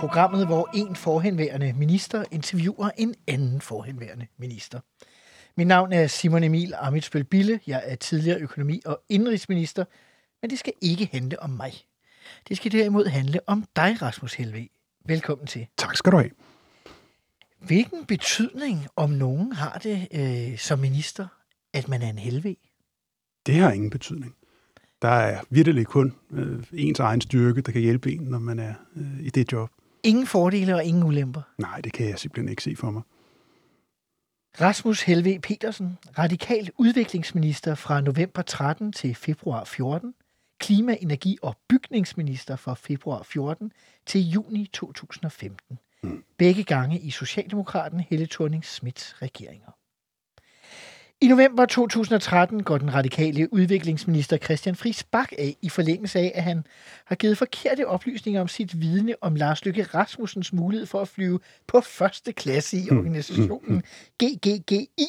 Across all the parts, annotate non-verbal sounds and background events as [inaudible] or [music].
programmet, hvor en forhenværende minister interviewer en anden forhenværende minister. Mit navn er Simon Emil Amitsbøl Bille. Jeg er tidligere økonomi- og indrigsminister, men det skal ikke handle om mig. Det skal derimod handle om dig, Rasmus Helve. Velkommen til. Tak skal du have. Hvilken betydning, om nogen, har det øh, som minister, at man er en helve? Det har ingen betydning. Der er virkelig kun øh, ens egen styrke, der kan hjælpe en, når man er øh, i det job. Ingen fordele og ingen ulemper. Nej, det kan jeg simpelthen ikke se for mig. Rasmus Helve Petersen, radikal udviklingsminister fra november 13 til februar 14, klima-, energi- og bygningsminister fra februar 14 til juni 2015. Mm. Begge gange i Socialdemokraten Helle thorning Smiths regeringer. I november 2013 går den radikale udviklingsminister Christian Friis Bak af i forlængelse af, at han har givet forkerte oplysninger om sit vidne om Lars Løkke Rasmussens mulighed for at flyve på første klasse i organisationen GGGI,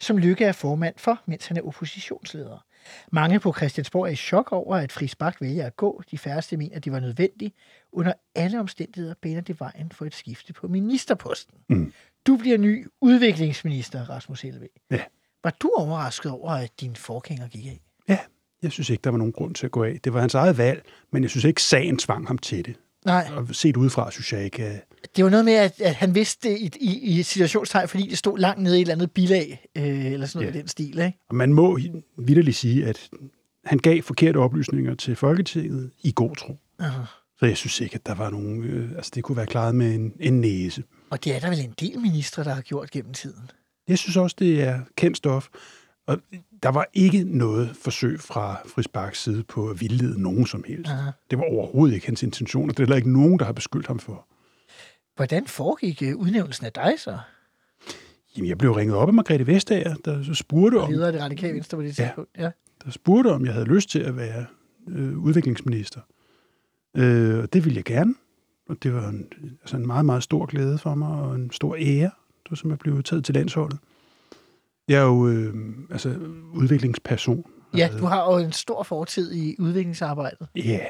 som Løkke er formand for, mens han er oppositionsleder. Mange på Christiansborg er i chok over, at Friis Bak vælger at gå. De færreste mener, at det var nødvendigt. Under alle omstændigheder baner det vejen for et skifte på ministerposten. Mm. Du bliver ny udviklingsminister, Rasmus Helve. Ja. Var du overrasket over, at din forgænger gik af? Ja, jeg synes ikke, der var nogen grund til at gå af. Det var hans eget valg, men jeg synes ikke, sagen tvang ham til det. Nej. Og set udefra, synes jeg ikke... Det var noget med, at, at han vidste det i, i, i situationstegn, fordi det stod langt nede i et eller andet bilag, øh, eller sådan noget ja. i den stil. Ikke? Og man må vidderligt sige, at han gav forkerte oplysninger til Folketinget i god tro. Aha. Så jeg synes ikke, at der var nogen... Øh, altså, det kunne være klaret med en, en næse. Og det er der vel en del ministre, der har gjort gennem tiden. Jeg synes også, det er kendt stof. Og der var ikke noget forsøg fra Friis Baks side på at vildlede nogen som helst. Aha. Det var overhovedet ikke hans intention, og det er heller ikke nogen, der har beskyldt ham for. Hvordan foregik øh, udnævnelsen af dig så? Jamen, jeg blev ringet op af Margrethe Vestager, der så spurgte om... Leder af det radikale venstre på det tidspunkt. Ja, ja. Der spurgte om, jeg havde lyst til at være øh, udviklingsminister. Øh, og det ville jeg gerne. Og det var en, altså en meget, meget stor glæde for mig, og en stor ære, du som er blevet taget til landsholdet. Jeg er jo øh, altså, udviklingsperson. Ja, du har jo en stor fortid i udviklingsarbejdet. Ja. Yeah.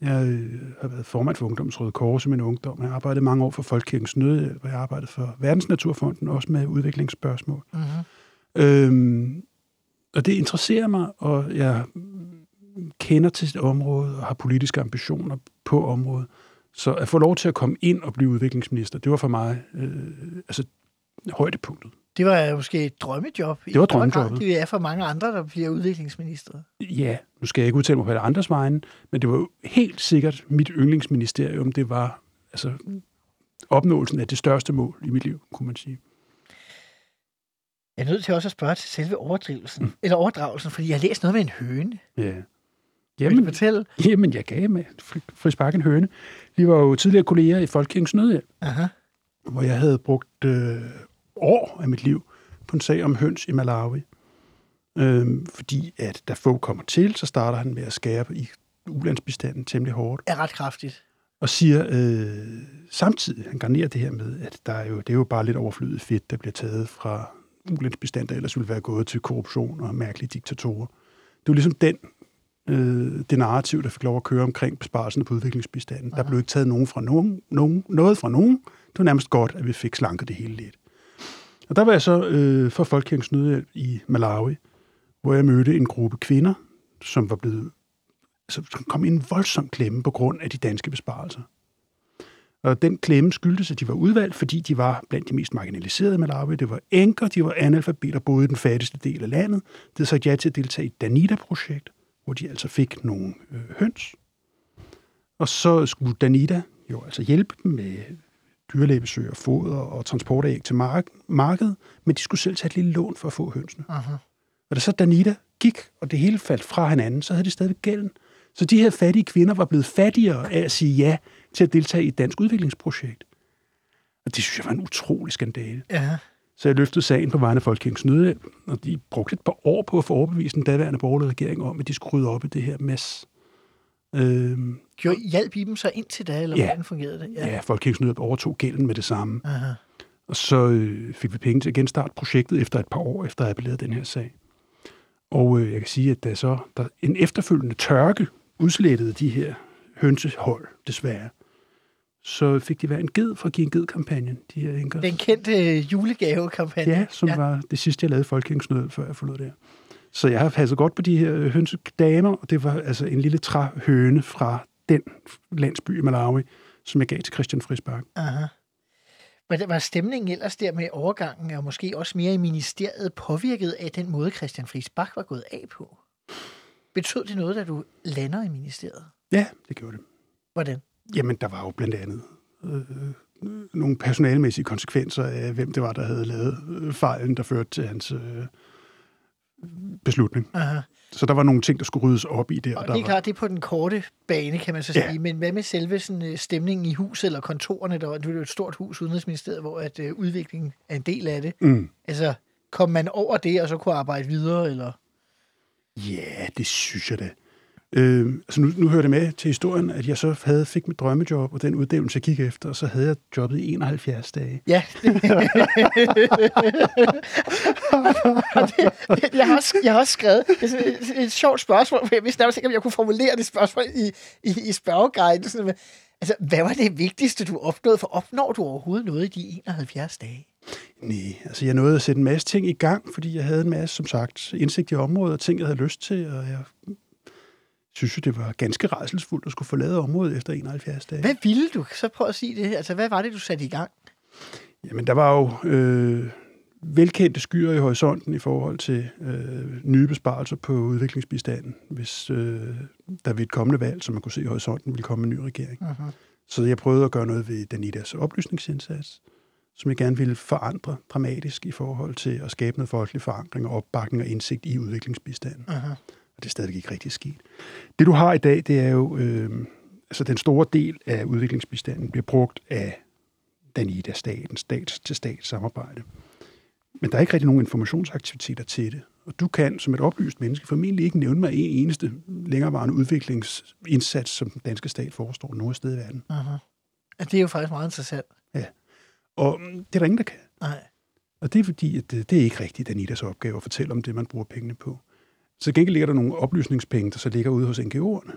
Jeg øh, har været formand for Ungdoms Røde Kors i min ungdom. Jeg har arbejdet mange år for Folkekirkens Nødhjælp, og jeg har arbejdet for Verdensnaturfonden, også med udviklingsspørgsmål. Mm-hmm. Øhm, og det interesserer mig, og jeg kender til et område og har politiske ambitioner på området. Så at få lov til at komme ind og blive udviklingsminister, det var for mig øh, altså højdepunktet. Det var måske et drømmejob. Det var drømmejobbet. Det er for mange andre, der bliver udviklingsminister. Ja, nu skal jeg ikke udtale mig på alle andres vegne, men det var helt sikkert mit yndlingsministerium. Det var altså opnåelsen af det største mål i mit liv, kunne man sige. Jeg er nødt til også at spørge til selve overdrivelsen, mm. eller overdragelsen, fordi jeg har læst noget med en høne. Ja. Jamen, fortælle? Jamen, jeg gav med Friis Bak en høne. Vi var jo tidligere kolleger i Folkekirkens Nødhjælp, Aha. hvor jeg havde brugt øh, år af mit liv på en sag om høns i Malawi. Øhm, fordi at da få kommer til, så starter han med at skære i ulandsbestanden temmelig hårdt. Er ret kraftigt. Og siger øh, samtidig, han garnerer det her med, at der er jo, det er jo bare lidt overflødet fedt, der bliver taget fra ulandsbestand, der ellers ville være gået til korruption og mærkelige diktatorer. Det var ligesom den, øh, det narrativ, der fik lov at køre omkring besparelsen på udviklingsbestanden. Aha. Der blev ikke taget nogen fra nogen, nogen, noget fra nogen. Det var nærmest godt, at vi fik slanket det hele lidt. Og der var jeg så øh, for Folkekirkens Nødhjælp i Malawi, hvor jeg mødte en gruppe kvinder, som var blevet altså, som kom i en voldsom klemme på grund af de danske besparelser. Og den klemme skyldtes, at de var udvalgt, fordi de var blandt de mest marginaliserede i Malawi. Det var enker, de var analfabeter, boede i den fattigste del af landet. Det sagde ja til at deltage i et Danida-projekt, hvor de altså fik nogle øh, høns. Og så skulle Danida jo altså hjælpe dem med dyrlægebesøg og foder og transport af æg til mark- markedet, men de skulle selv tage et lille lån for at få hønsene. Aha. Og da så Danida gik, og det hele faldt fra hinanden, så havde de stadig gælden. Så de her fattige kvinder var blevet fattigere af at sige ja til at deltage i et dansk udviklingsprojekt. Og det synes jeg var en utrolig skandale. Ja. Så jeg løftede sagen på vegne af Folkekirkens Nødhjælp, og de brugte et par år på at få overbevist den daværende borgerlige regering om, at de skulle rydde op i det her mess. Øhm, Jo, hjalp I dem så indtil da, eller Ja. hvordan fungerede det? ja. ja, Folkekirkens Nødhjælp overtog gælden med det samme. Aha. Og så øh, fik vi penge til at genstarte projektet efter et par år, efter at have appelleret den her sag. Og øh, jeg kan sige, at da så der en efterfølgende tørke udslettede de her hønsehold, desværre, så fik de hver en ged fra Giv en Ged-kampagnen, de her enker. Den kendte øh, julegavekampagne. Ja, som ja. var det sidste, jeg lavede i Folkekirkens Nød, før jeg forlod det her. Så jeg har passet godt på de her øh, hønsedamer, og det var altså en lille træhøne fra den landsby i Malawi, som jeg gav til Christian Friisbak. Aha. Var, var stemningen ellers der med overgangen, og måske også mere i ministeriet, påvirket af den måde, Christian Friis Bak var gået af på? Betød det noget, da du lander i ministeriet? Ja, det gjorde det. Hvordan? Jamen, der var jo blandt andet øh, nogle personalmæssige konsekvenser af, hvem det var, der havde lavet øh, fejlen, der førte til hans øh, beslutning. Aha. Så der var nogle ting, der skulle ryddes op i der. Og der det er var, klart, det er på den korte bane, kan man så Ja. sige. Men hvad med selve sådan, øh, stemningen i huset eller kontorerne? Der var, det var jo et stort hus, Udenrigsministeriet, hvor at, øh, udviklingen er en del af det. Mm. Altså, kom man over det, og så kunne arbejde videre? Eller? Ja, det synes jeg da. Øh, altså nu, nu hører det med til historien, at jeg så havde, fik mit drømmejob og den uddannelse, jeg gik efter, og så havde jeg jobbet i 71 dage. Ja. [laughs] det, jeg, har også, jeg har også skrevet det er et, et, et sjovt spørgsmål, for jeg vidste nærmest ikke, om jeg kunne formulere det spørgsmål i, i, i spørgeguiden. Sådan, med, altså, hvad var det vigtigste, du opnåede? For opnår du overhovedet noget i de 71 dage? Nej, altså jeg nåede at sætte en masse ting i gang, fordi jeg havde en masse, som sagt, indsigt i området og ting, jeg havde lyst til, og jeg synes jo, det var ganske redselsfuldt at skulle forlade området efter 71 dage. Hvad ville du? Så prøv at sige det. Altså, hvad var det, du satte i gang? Jamen, der var jo øh, velkendte skyer i horisonten i forhold til øh, nye besparelser på udviklingsbistanden, hvis øh, der ved et kommende valg, som man kunne se i horisonten, ville komme en ny regering. Uh-huh. Så jeg prøvede at gøre noget ved Danidas oplysningsindsats, som jeg gerne ville forandre dramatisk i forhold til at skabe noget folkelig forankring og opbakning og indsigt i udviklingsbistanden. Uh-huh. Og det er stadig ikke rigtig sket. Det du har i dag, det er jo, øh, altså den store del af udviklingsbistanden bliver brugt af Danida, staten, stats til stats samarbejde. Men der er ikke rigtig nogen informationsaktiviteter til det. Og du kan som et oplyst menneske formentlig ikke nævne mig en eneste længerevarende udviklingsindsats, som den danske stat forestår noget sted i verden. Uh-huh. Ja, det er jo faktisk meget interessant. Og mm, det er der ingen, der kan. Nej. Og det er fordi, at det, det er ikke rigtigt Danidas opgave at fortælle om det, man bruger pengene på. Så gengæld ligger der nogle oplysningspenge, der så ligger ude hos NGO'erne,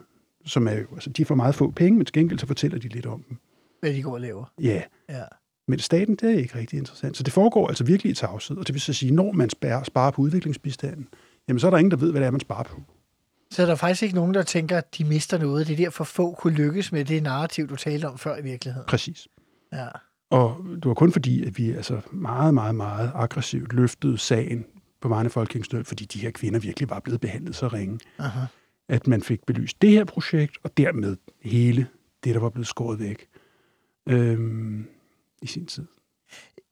som er jo, altså de får meget få penge, men til gengæld så fortæller de lidt om dem. Hvad de går og laver. Ja, Ja. men staten, det er ikke rigtig interessant. Så det foregår altså virkelig i tavshed, og det vil så sige, når man sparer, sparer på udviklingsbistanden, jamen så er der ingen, der ved, hvad det er, man sparer på. Så er der faktisk ikke nogen, der tænker, at de mister noget. Det er derfor få kunne lykkes med det narrativ, du talte om før i virkeligheden. Præcis. Ja. Og det var kun fordi, at vi altså meget, meget, meget aggressivt løftede sagen på vegne af Folkekirkens fordi de her kvinder virkelig var blevet behandlet så ringe, Aha. at man fik belyst det her projekt, og dermed hele det, der var blevet skåret væk øhm, i sin tid.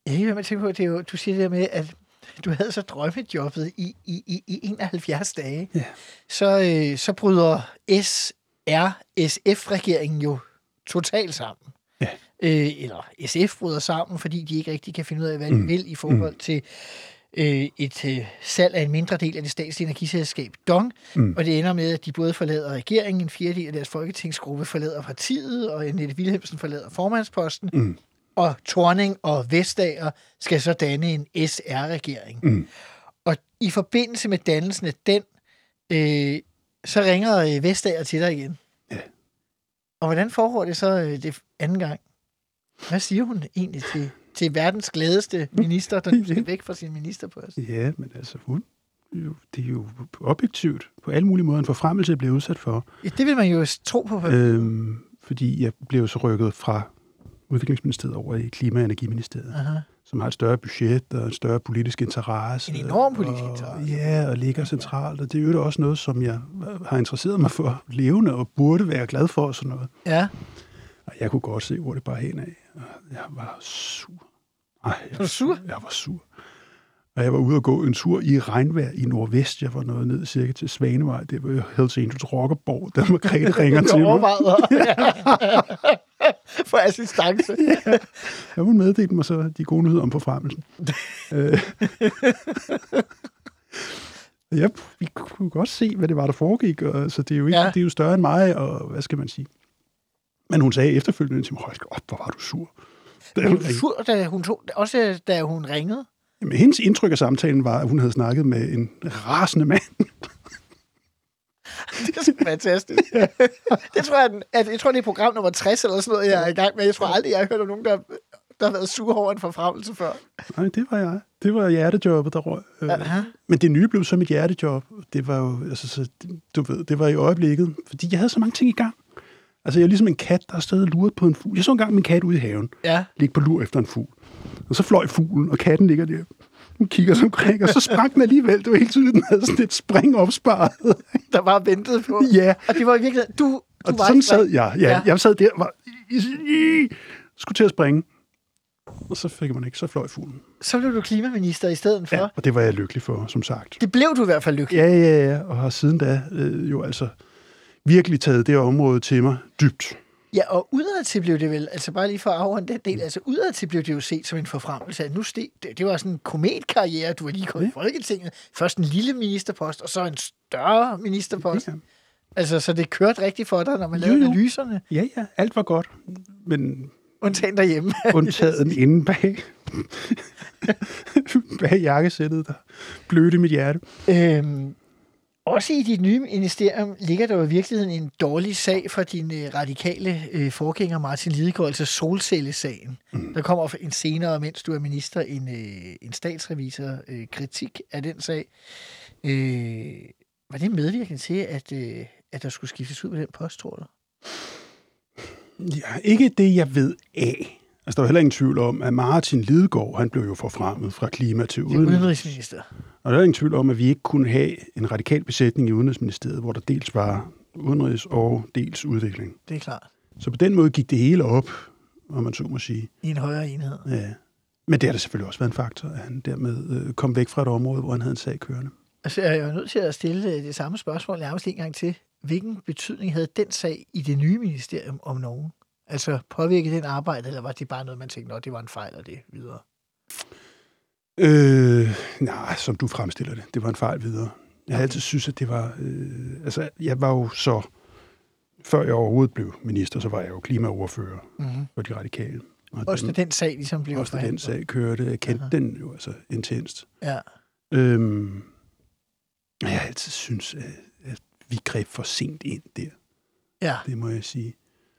Jeg kan ikke tænke på, det er jo, du siger det der med, at du havde så drømmejobbet i, i, i, i 71 dage. Ja. Så, øh, så bryder SRSF-regeringen jo totalt sammen. Ja. Øh, eller SF bryder sammen, fordi de ikke rigtig kan finde ud af, hvad de Mm. vil i forhold til øh, et øh, salg af en mindre del af det statslige energiselskab Dong. Mm. Og det ender med, at de både forlader regeringen, en fjerdedel af deres folketingsgruppe forlader partiet, og Annette Wilhelmsen forlader formandsposten. Mm. Og Torning og Vestager skal så danne en SR-regering. Mm. Og i forbindelse med dannelsen af den, øh, så ringer øh, Vestager til dig igen. Ja. Og hvordan foregår det så øh, det anden gang? Hvad siger hun egentlig til, til verdens gladeste [laughs] minister, der nu skal væk fra sin ministerpost? Ja, men altså, hun, jo, det er jo objektivt på alle mulige måder en forfremmelse, jeg blev udsat for. Ja, det vil man jo tro på. Øh. Øhm, fordi jeg blev så rykket fra udviklingsministeriet over i Klima- og Energiministeriet, Aha. som har et større budget og en større politisk interesse. En enorm politisk og, interesse. Ja, og ligger centralt. Og det er jo også noget, som jeg har interesseret mig for levende og burde være glad for og sådan noget. Ja. Og jeg kunne godt se, hvor det bare hen af. Jeg var sur. Ej, jeg Var du sur? Jeg var sur. Og jeg var ude og gå en tur i regnvejr i Nordvest. Jeg var nået ned cirka til Svanevej. Det var Hells Angels Rockerborg. Der Margrethe [laughs] ringer til mig. [laughs] for assistance. Ja, hun meddelte mig så de gode nyheder om forfremmelsen. [laughs] Øh. ja, vi kunne godt se, hvad det var, der foregik, og, så det er, jo ikke, Ja. ja. det er jo større end mig, og hvad skal man sige. Men hun sagde efterfølgende til mig, hold op, hvor var du sur. Da Hun var sur, da hun tog, også da hun ringede. Jamen, hendes indtryk af samtalen var, at hun havde snakket med en rasende mand. [laughs] Det er så fantastisk. det [laughs] tror jeg, at, jeg tror, det er program nummer 60 eller sådan noget, jeg er i gang med. Jeg tror aldrig, jeg har hørt om nogen, der, der har været sur over en forfremmelse før. Nej, det var jeg. Det var hjertejobbet, der røg. Øh, Aha. Men det nye blev så mit hjertejob. Det var jo, altså, så, du ved, det var i øjeblikket, fordi jeg havde så mange ting i gang. Altså, jeg er ligesom en kat, der har og luret på en fugl. Jeg så engang min kat ude i haven, Ja. ligge på lur efter en fugl. Og så fløj fuglen, og katten ligger der. Hun kigger sig omkring, og så sprang den alligevel. Det var helt tydeligt, den havde sådan et spring opsparet. Der bare ventede på. ja, Og det var i virkeligheden, du, du og var sådan sad jeg. Ja, Ja. ja. Jeg sad der og var, skulle til at springe. Og så fik man ikke, så fløj fuglen. Så blev du klimaminister i stedet for. Ja, og det var jeg lykkelig for, som sagt. Det blev du i hvert fald lykkelig. Ja, ja, ja, og har siden da øh, jo altså virkelig taget det område til mig dybt. Ja, og udadtil blev det vel, altså bare lige for at afrunde den del, altså udadtil blev det jo set som en forfremmelse. Nu steg, det, det var sådan en kometkarriere, du var lige kommet i Folketinget. Først en lille ministerpost, og så en større ministerpost. Ja. Altså, så det kørte rigtigt for dig, når man Jo, lavede jo. analyserne. Ja, ja, alt var godt, men Undtagen derhjemme. [laughs] undtaget inde bag, [laughs] bag jakkesættet, der blødte mit hjerte. Øhm, også i dit nye ministerium ligger der jo i virkeligheden en dårlig sag for din øh, radikale øh, forgænger Martin Lidegaard, altså solcellesagen. Mm. Der kommer en senere, mens du er minister, en, øh, en statsrevisor øh, kritik af den sag. Øh, var det medvirkende til, at, øh, at der skulle skiftes ud med den post, tror du? Ja, ikke det, jeg ved af. Altså, der er heller ingen tvivl om, at Martin Lidegaard, han blev jo forfremmet fra klima til udenrigs. udenrigsminister. Og der er ingen tvivl om, at vi ikke kunne have en radikal besætning i Udenrigsministeriet, hvor der dels var udenrigs og dels udvikling. Det er klart. Så på den måde gik det hele op, om man så må sige. I en højere enhed. Ja. Men det har da selvfølgelig også været en faktor, at han dermed øh, kom væk fra et område, hvor han havde en sag kørende. Altså, jeg er jo nødt til at stille øh, det samme spørgsmål nærmest en gang til. Hvilken betydning havde den sag i det nye ministerium om nogen? Altså, påvirkede den arbejde, eller var det bare noget, man tænkte, at det var en fejl og det videre? Øh, nej, som du fremstiller det. Det var en fejl videre. Jeg har altid synes, at det var... Øh, altså, jeg var jo så... Før jeg overhovedet blev minister, så var jeg jo klimaordfører Mm-hmm. for de radikale. Og Også da den sag ligesom blev også den sag kørte. Jeg kendte Aha. den jo altså intenst. Ja. Øhm, jeg har altid synes, at, at vi greb for sent ind der. ja, Det må jeg sige.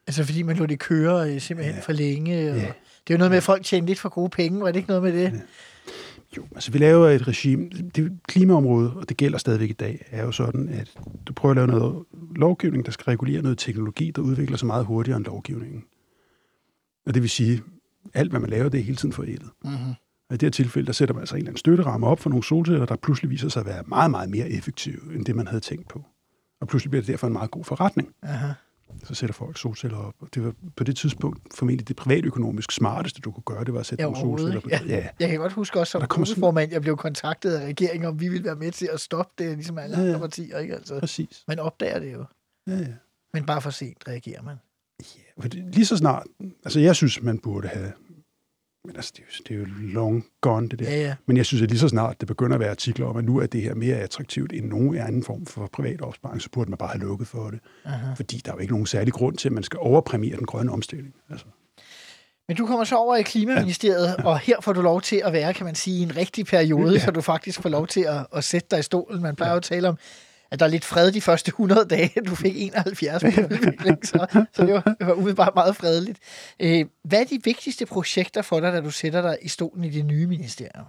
altså fordi man lå det køre øh, simpelthen Ja. for længe. Og Ja. Det er jo noget med, at folk tjente lidt for gode penge. Var det ikke noget med det? Ja. Jo, altså vi laver et regime, det klimaområde, og det gælder stadigvæk i dag, er jo sådan, at du prøver at lave noget lovgivning, der skal regulere noget teknologi, der udvikler sig meget hurtigere end lovgivningen. Og det vil sige, alt hvad man laver, det er hele tiden forældet. Mm-hmm. Og i det her tilfælde, der sætter man altså en eller anden støtteramme op for nogle solceller, der pludselig viser sig at være meget, meget mere effektive, end det man havde tænkt på. Og pludselig bliver det derfor en meget god forretning. Aha. Så sætter folk solceller op. Og det var på det tidspunkt formentlig det privatøkonomisk smarteste, du kunne gøre, det var at sætte Ja, nogle solceller på. overhovedet, Ja. Jeg kan godt huske også som Og sådan- gruppeformand, jeg blev kontaktet af regeringen, om vi ville være med til at stoppe det, ligesom alle Ja, ja. andre partier. Ikke? Altså, Præcis. man opdager det jo, Ja, ja. men bare for sent reagerer man. For det- Lige så snart, altså jeg synes, man burde have, men altså det er jo, det er jo long gone det der. Ja, ja. Men jeg synes, at lige så snart det begynder at være artikler om, at nu er det her mere attraktivt end nogen anden form for privat opsparing, så burde man bare have lukket for det. Aha. Fordi der er jo ikke nogen særlig grund til, at man skal overpræmiere den grønne omstilling. Altså, Men du kommer så over i Klimaministeriet, ja. og her får du lov til at være, kan man sige, i en rigtig periode, ja. så du faktisk får lov til at, at sætte dig i stolen. Man plejer jo at tale om, at der er lidt fred de første 100 dage. [laughs] Du fik 71 på udvikling, så, så det var, det var umiddelbart meget fredeligt. Øh, hvad er de vigtigste projekter for dig, da du sætter dig i stolen i det nye ministerium?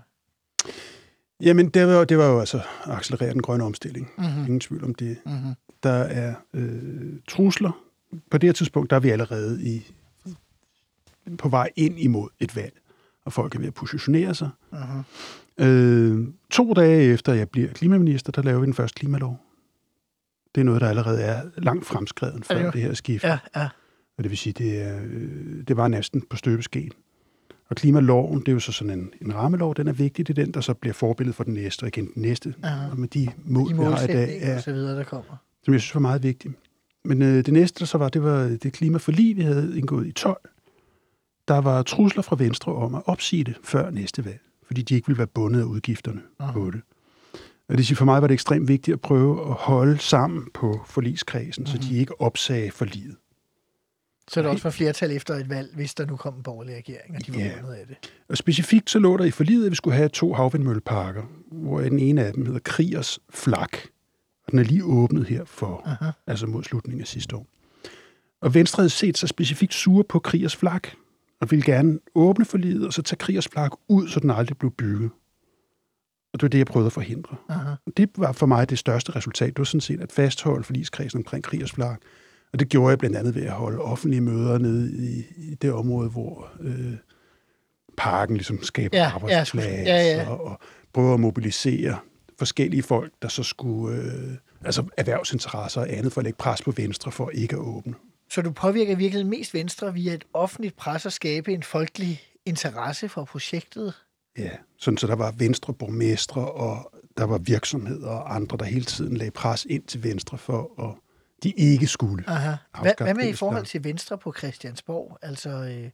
jamen, det var, det var jo altså at accelerere den grønne omstilling. Mm-hmm. Ingen tvivl om det. Mm-hmm. Der er øh, trusler. På det her tidspunkt, der er vi allerede i, på vej ind imod et valg, og folk er ved at positionere sig. Mm-hmm. Øh, to dage efter jeg bliver klimaminister, der laver vi den første klimalov. Det er noget, der allerede er langt fremskreden før Er det her skift. Ja, ja. Og det vil sige, det, er, øh, det var næsten på støbeskeen. Og klimaloven, det er jo så sådan en, en rammelov, den er vigtig. Det er den, der så bliver forbillede for den næste, og igen den næste. Aha. Og med de mål, De vi har i dag, er, og så videre, der kommer. som jeg synes var meget vigtigt. Men øh, det næste, der så var, det var det klimaforlig, vi havde indgået i 12. Der var trusler fra Venstre om at opsige det før næste valg, fordi de ikke ville være bundet af udgifterne Aha. på det. Og det siger, for mig var det ekstremt vigtigt at prøve at holde sammen på forligskredsen, så de ikke opsagde forliget. Så der også var flertal efter et valg, hvis der nu kom en borgerlig regering, og de var Ja. yeah. af det. Og specifikt så lå der i forliget, at vi skulle have to havvindmølleparker, hvor den ene af dem hedder Kriers Flak. Og den er lige åbnet her for, Aha. altså mod slutningen af sidste år. Og Venstre havde set sig specifikt sure på Kriers Flak, og ville gerne åbne forliget, og så tage Kriers Flak ud, så den aldrig blev bygget. Og det var det, jeg prøvede at forhindre. Aha. Det var for mig det største resultat. Det var sådan set at fastholde forligskredsen omkring Kriers Flak. Og det gjorde jeg blandt andet ved at holde offentlige møder nede i, i det område, hvor øh, parken ligesom skaber Ja, ja, ja, arbejdspladser, skulle- ja, ja. Og, og prøve at mobilisere forskellige folk, der så skulle, øh, altså erhvervsinteresser og andet, for at lægge pres på Venstre for ikke at åbne. Så du påvirker virkelig mest Venstre via et offentligt pres at skabe en folkelig interesse for projektet? Ja, sådan så der var Venstre borgmestre, og der var virksomheder og andre, der hele tiden lagde pres ind til Venstre for, at de ikke skulle. Aha. Hvad, hvad med i forhold til Venstre på Christiansborg? Altså, øh,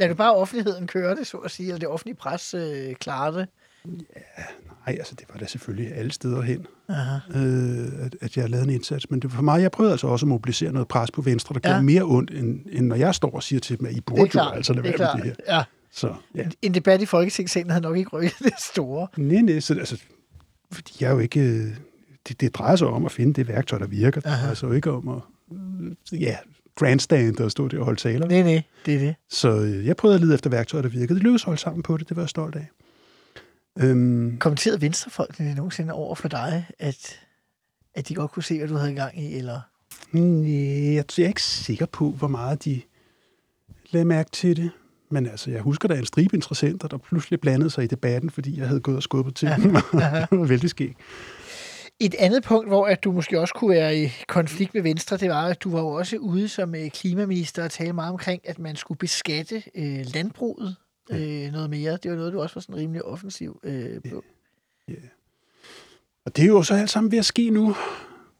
lader du bare offentligheden køre det, så at sige, eller det offentlige pres øh, klare det? Nej, altså det var da selvfølgelig alle steder hen, Aha. øh, at, at jeg lavede en indsats. Men det, for mig, jeg prøvede altså også at mobilisere noget pres på Venstre, der Ja. gjorde mere ondt, end, end når jeg står og siger til dem, at I burde jo altså lade det er være med det her. Ja. Så, ja. En, debat i Folketingssalen havde nok ikke rykket [laughs] det store. Nej, nej, så, altså, fordi jeg er jo ikke... Det, det drejer sig om at finde det værktøj, der virker. Det Aha. drejer sig jo ikke om at... Ja, grandstand og stå der og holde taler. Nej, nej, det er det. Så øh, jeg prøvede at lede efter værktøjer, der virkede. Det lykkedes at holde sammen på det. Det var jeg stolt af. Øhm, Kommenterede venstrefolkene nogensinde over for dig, at, at de godt kunne se, hvad du havde gang i, eller... Nej, jeg jeg er ikke sikker på, hvor meget de lagde mærke til det. Men altså, jeg husker, der er en stribe interessenter, der pludselig blandede sig i debatten, fordi jeg havde gået og skubbet til dem. [laughs] det var vældig skægt. Et andet punkt, hvor at du måske også kunne være i konflikt med Venstre, det var, at du var jo også ude som øh, klimaminister og tale meget omkring, at man skulle beskatte øh, landbruget øh, noget mere. Det var noget, du også var sådan rimelig offensiv øh, på. Og det er jo så alt sammen ved at ske nu.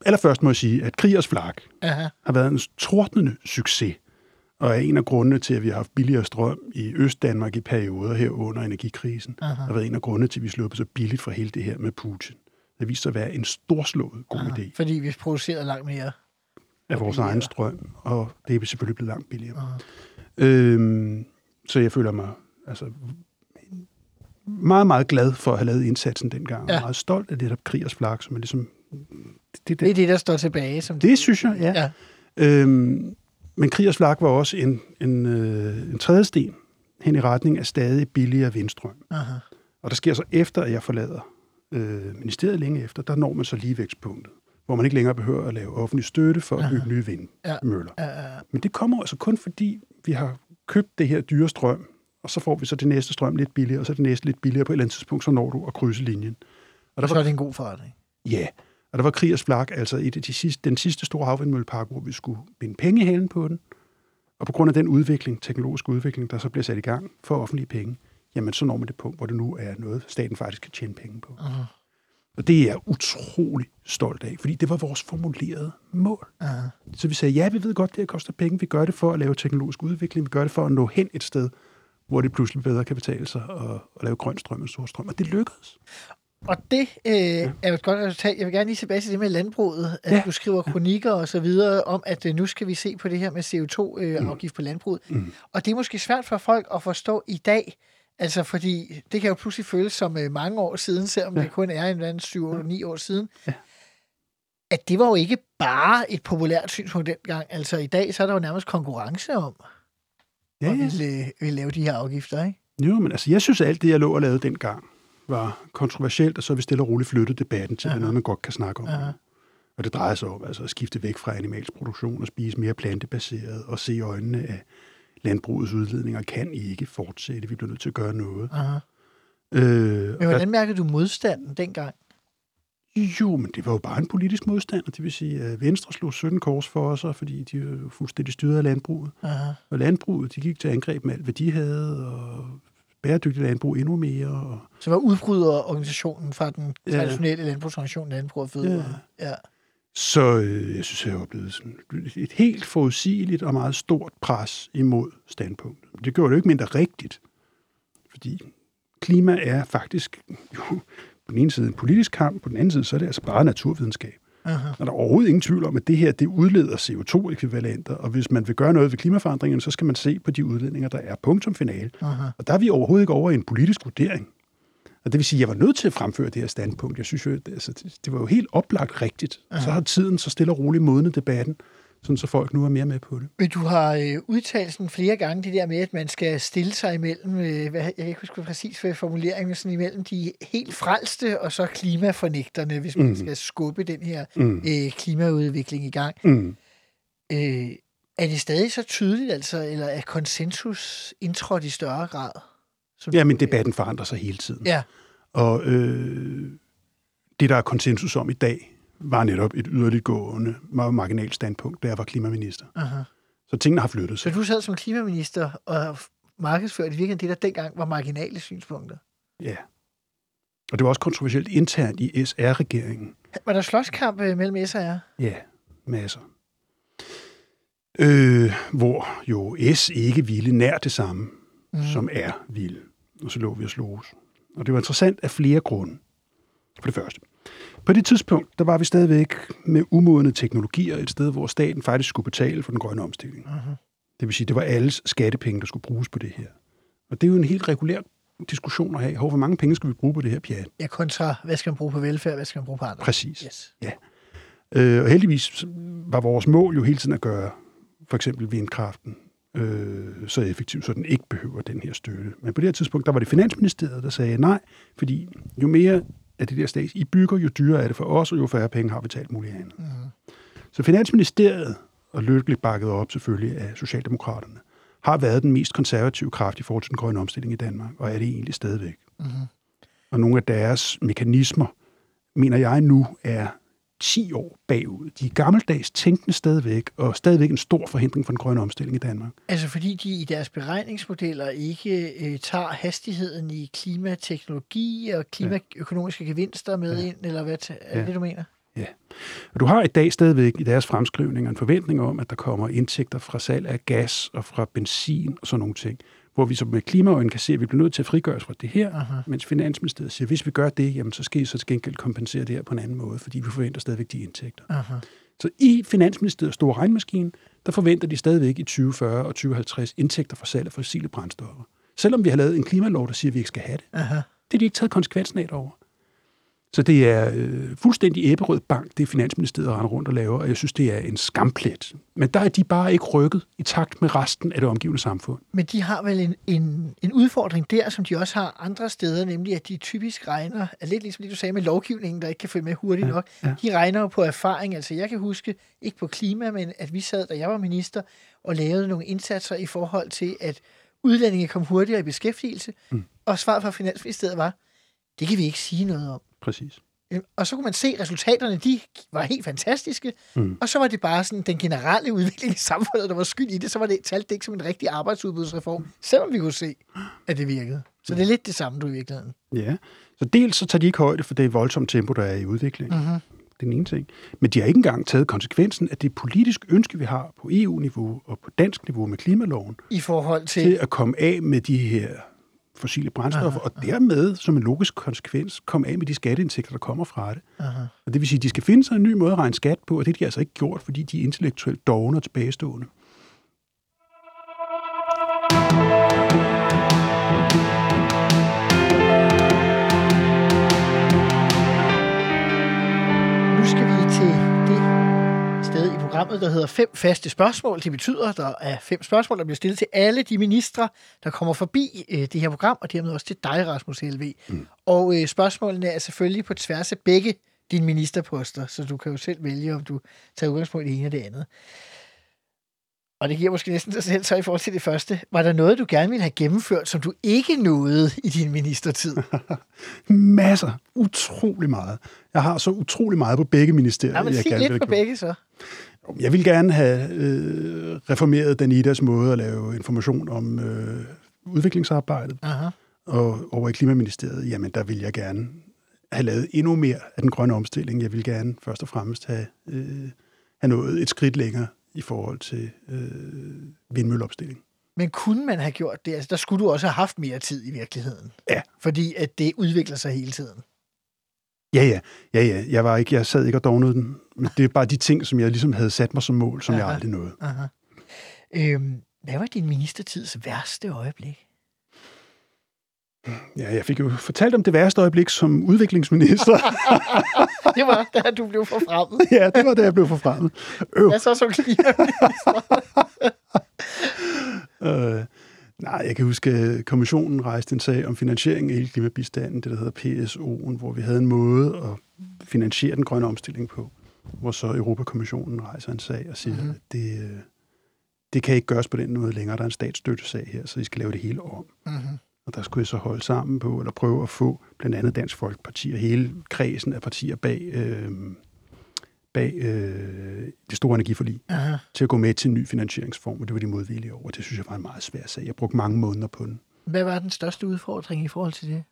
Allerførst må jeg sige, at Kriers Flak Aha. har været en tordnende succes, og er en af grundene til, at vi har haft billigere strøm i Øst-Danmark i perioder her under energikrisen. Aha. har været en af grundene til, at vi sluppet så billigt fra hele det her med Putin. Det viser sig at være en storslået god Aha. idé Fordi vi producerede langt mere. af vores egen strøm, og det er selvfølgelig blevet langt billigere. Aha. Øhm, så jeg føler mig altså, meget, meget glad for at have lavet indsatsen dengang. Ja. Ja. Meget stolt af det der Kriers Flak, som er ligesom... Det, det, Det er det, det, der står tilbage. Som det synes jeg, ja. ja. Øhm, men Kriers Flak var også en, en, øh, en tredje sten hen i retning af stadig billigere vindstrøm. Aha. Og der sker så efter, at jeg forlader øh, ministeriet længe efter, der når man så ligevægtspunktet, hvor man ikke længere behøver at lave offentlig støtte for at bygge nye vindmøller. Ja, ja, ja. Men det kommer altså kun fordi, vi har købt det her dyre strøm, og så får vi så det næste strøm lidt billigere, og så det næste lidt billigere. På et eller andet tidspunkt, så når du at krydse linjen. Og der Så er var, det en god forretning. ja, og der var Kriers Flak, altså et af de sidste, den sidste store havvindmøllepark, hvor vi skulle binde penge i halen på den. Og på grund af den udvikling, teknologisk udvikling, der så bliver sat i gang for offentlige penge, jamen så når man det punkt, hvor det nu er noget, staten faktisk kan tjene penge på. Aha. Og det er jeg utrolig stolt af, fordi det var vores formulerede mål. Aha. Så vi sagde, ja, vi ved godt, det her koster penge. Vi gør det for at lave teknologisk udvikling. Vi gør det for at nå hen et sted, hvor det pludselig bedre kan betale sig at, at lave grøn strøm og solstrøm. Og det lykkedes. Og det øh, er jo et godt resultat. Jeg vil gerne lige tilbage til det med landbruget. At Ja. du skriver kronikker og så videre om, at øh, nu skal vi se på det her med CO2-afgift på landbruget. Mm. Og det er måske svært for folk at forstå i dag, altså fordi det kan jo pludselig føles som øh, mange år siden, selvom ja. Det kun er en eller anden 7 eller 9 år siden. Ja. At det var jo ikke bare et populært synspunkt dengang. Altså i dag, så er der jo nærmest konkurrence om Ja, at ja. ville, øh, ville lave de her afgifter, ikke? Jo, men altså, jeg synes, at alt det, jeg lå og lavede dengang, var kontroversielt, og så vi stille og roligt flyttet debatten til, er noget, man godt kan snakke om. Aha. Og det drejer sig om altså, at skifte væk fra animalsk produktion og spise mere plantebaseret og se i øjnene af landbrugets udledninger kan ikke fortsætte. Vi bliver nødt til at gøre noget. Aha. Øh, Men og der- hvordan mærkede du modstanden dengang? Jo, men det var jo bare en politisk modstand, og det vil sige, at Venstre slog 17 kors for sig, fordi de jo fuldstændig styret af landbruget. Aha. Og landbruget, de gik til angreb med alt, hvad de havde, og bæredygtigt landbrug endnu mere. Og, Så var udbryderorganisationen fra den Ja. traditionelle landbrugsorganisation Landbrug og Fødevare. Ja. Så øh, jeg synes, jeg har oplevet sådan et helt forudsigeligt og meget stort pres imod standpunktet. Det gør det jo ikke mindre rigtigt, fordi klima er faktisk jo på den ene side en politisk kamp, på den anden side så er det altså bare naturvidenskab. Aha. Og der er overhovedet ingen tvivl om, at det her det udleder CO2-ekvivalenter, og hvis man vil gøre noget ved klimaforandringerne, så skal man se på de udledninger, der er punktum finale. Aha. Og der er vi overhovedet ikke over i en politisk vurdering. Og det vil sige, at jeg var nødt til at fremføre det her standpunkt. Jeg synes jo, det, altså, det, var jo helt oplagt rigtigt. Aha. Så har tiden så stille og roligt modnet debatten, sådan så folk nu er mere med på det. Men du har øh, udtalt sådan flere gange det der med, at man skal stille sig imellem, øh, hvad, jeg kan ikke huske præcis hvad formuleringen, sådan imellem de helt frelste og så klimafornægterne, hvis man Mhm. skal skubbe den her Mm. øh, klimaudvikling i gang. Mm. Øh, er det stadig så tydeligt, altså, eller er konsensus indtrådt i større grad? Ja, men debatten forandrer sig hele tiden. Ja, Og øh, det, der er konsensus om i dag, var netop et yderligt gående, meget marginalt standpunkt, da jeg var klimaminister. aha. Så tingene har flyttet Så sig. du sad som klimaminister og markedsførte i virkeligheden det, der dengang var marginale synspunkter. Ja. Og det var også kontroversielt internt i SR-regeringen. Var der slåskamp øh, mellem S og R? Ja, masser. Øh, hvor jo S ikke ville nær det samme, mm. som R ville. Og så lå vi og sloges. Og det var interessant af flere grunde. For det første. På det tidspunkt, der var vi stadigvæk med umodne teknologier et sted, hvor staten faktisk skulle betale for den grønne omstilling. Uh-huh. Det vil sige, det var alles skattepenge, der skulle bruges på det her. Og det er jo en helt regulær diskussion at have. Hvor mange penge skal vi bruge på det her pjat? Ja, kontra, hvad skal man bruge på velfærd, hvad skal man bruge på andre? Præcis. Yes. Ja. Øh, og heldigvis var vores mål jo hele tiden at gøre for eksempel vindkraften øh, så effektiv, så den ikke behøver den her støtte. Men på det her tidspunkt, der var det Finansministeriet, der sagde nej, fordi jo mere af det der stats, I bygger, jo dyrere er det for os, og jo færre penge har vi talt muligt andet. Mm. Så Finansministeriet, og lykkeligt bakket op selvfølgelig af Socialdemokraterne, har været den mest konservative kraft i forhold til den grønne omstilling i Danmark, og er det egentlig stadigvæk. Mm-hmm. Og nogle af deres mekanismer, mener jeg nu, er 10 år bagud. De er gammeldags tænkende stadigvæk, og stadigvæk en stor forhindring for den grønne omstilling i Danmark. Altså fordi de i deres beregningsmodeller ikke øh, tager hastigheden i klimateknologi og klimaøkonomiske gevinster med ja. ind, eller hvad er Ja. det, det, du mener? Ja. Og du har i dag stadigvæk i deres fremskrivninger en forventning om, at der kommer indtægter fra salg af gas og fra benzin og sådan nogle ting, hvor vi så med klimaøjen kan se, at vi bliver nødt til at frigøre os fra det her, Aha. mens Finansministeriet siger, at hvis vi gør det, jamen, så skal I så til gengæld kompensere det her på en anden måde, fordi vi forventer stadigvæk de indtægter. Aha. Så i Finansministeriets store regnmaskine, der forventer de stadigvæk i 2040 og 2050 indtægter fra salg af fossile brændstoffer. Selvom vi har lavet en klimalov, der siger, at vi ikke skal have det. Aha. Det har de ikke taget konsekvensen af over. Så det er øh, fuldstændig æberød bank, det Finansministeriet render rundt og laver, og jeg synes, det er en skamplet. Men der er de bare ikke rykket i takt med resten af det omgivende samfund. Men de har vel en, en, en udfordring der, som de også har andre steder, nemlig at de typisk regner, er lidt ligesom det, du sagde med lovgivningen, der ikke kan følge med hurtigt ja, nok. ja. De regner jo på erfaring. Altså jeg kan huske, ikke på klima, men at vi sad, da jeg var minister, og lavede nogle indsatser i forhold til, at udlændinge kom hurtigere i beskæftigelse. Mm. Og svaret fra Finansministeriet var, det kan vi ikke sige noget om. Præcis. Øh, Og så kunne man se, at resultaterne de var helt fantastiske, mm. og så var det bare sådan den generelle udvikling i samfundet, der var skyld i det. Så var det talt det ikke som en rigtig arbejdsudbudsreform, selvom vi kunne se, at det virkede. Så det er lidt det samme, du i virkeligheden. Ja. Så dels så tager de ikke højde for det voldsomme tempo, der er i udviklingen. Mhm. Det er den ene ting. Men de har ikke engang taget konsekvensen af det politiske ønske, vi har på EU-niveau og på dansk niveau med klimaloven, I forhold til... til at komme af med de her fossile brændstoffer, og dermed, som en logisk konsekvens, komme af med de skatteindtægter, der kommer fra det. Aha. Og det vil sige, at de skal finde sig en ny måde at regne skat på, og det har de altså ikke gjort, fordi de er intellektuelt dogne og tilbagestående. Programmet, der hedder fem faste spørgsmål. Det betyder, at der er fem spørgsmål, der bliver stillet til alle de ministre, der kommer forbi øh, det her program, og dermed også til dig, Rasmus Helve. Mm. Og øh, spørgsmålene er selvfølgelig på tværs af begge dine ministerposter, så du kan jo selv vælge, om du tager udgangspunkt i det ene eller det andet. Og det giver måske næsten sig selv så i forhold til det første. Var der noget, du gerne ville have gennemført, som du ikke nåede i din ministertid? [laughs] Masser. Utrolig meget. Jeg har så utrolig meget på begge ministerier. Ja, men jeg gerne lidt på begge så. Jeg vil gerne have øh, reformeret Danidas måde at lave information om øh, udviklingsarbejdet. Aha. Og over i Klimaministeriet, jamen der vil jeg gerne have lavet endnu mere af den grønne omstilling. Jeg vil gerne først og fremmest have, øh, have nået et skridt længere i forhold til øh, vindmølleopstilling. Men kunne man have gjort det? Altså, der skulle du også have haft mere tid i virkeligheden. Ja. Fordi at det udvikler sig hele tiden. Ja, ja, ja, ja. Jeg, var ikke, jeg sad ikke og dognede den. Men det er bare de ting, som jeg ligesom havde sat mig som mål, som Aha. jeg aldrig nåede. Aha. Øhm, hvad var din ministertids værste øjeblik? Ja, jeg fik jo fortalt om det værste øjeblik som udviklingsminister. [laughs] det var, da du blev forfremmet. ja, det var, da jeg blev forfremmet. Øv. Hvad så som klimaminister? [laughs] øh, nej, jeg kan huske, at kommissionen rejste en sag om finansiering af hele klimabistanden, det der hedder PSO'en, hvor vi havde en måde at finansiere den grønne omstilling på, hvor så Europakommissionen rejser en sag og siger, mm-hmm. at det, øh, det kan ikke gøres på den måde længere. Der er en statsstøttesag her, så I skal lave det hele om. Mm-hmm. Og der skulle jeg så holde sammen på, eller prøve at få blandt andet Dansk Folkeparti og hele kredsen af partier bag, øh, bag øh, det store energiforlig Aha. til at gå med til en ny finansieringsform, og det var de modvillige over. Det synes jeg var en meget svær sag. Jeg brugte mange måneder på den. Hvad var den største udfordring i forhold til det?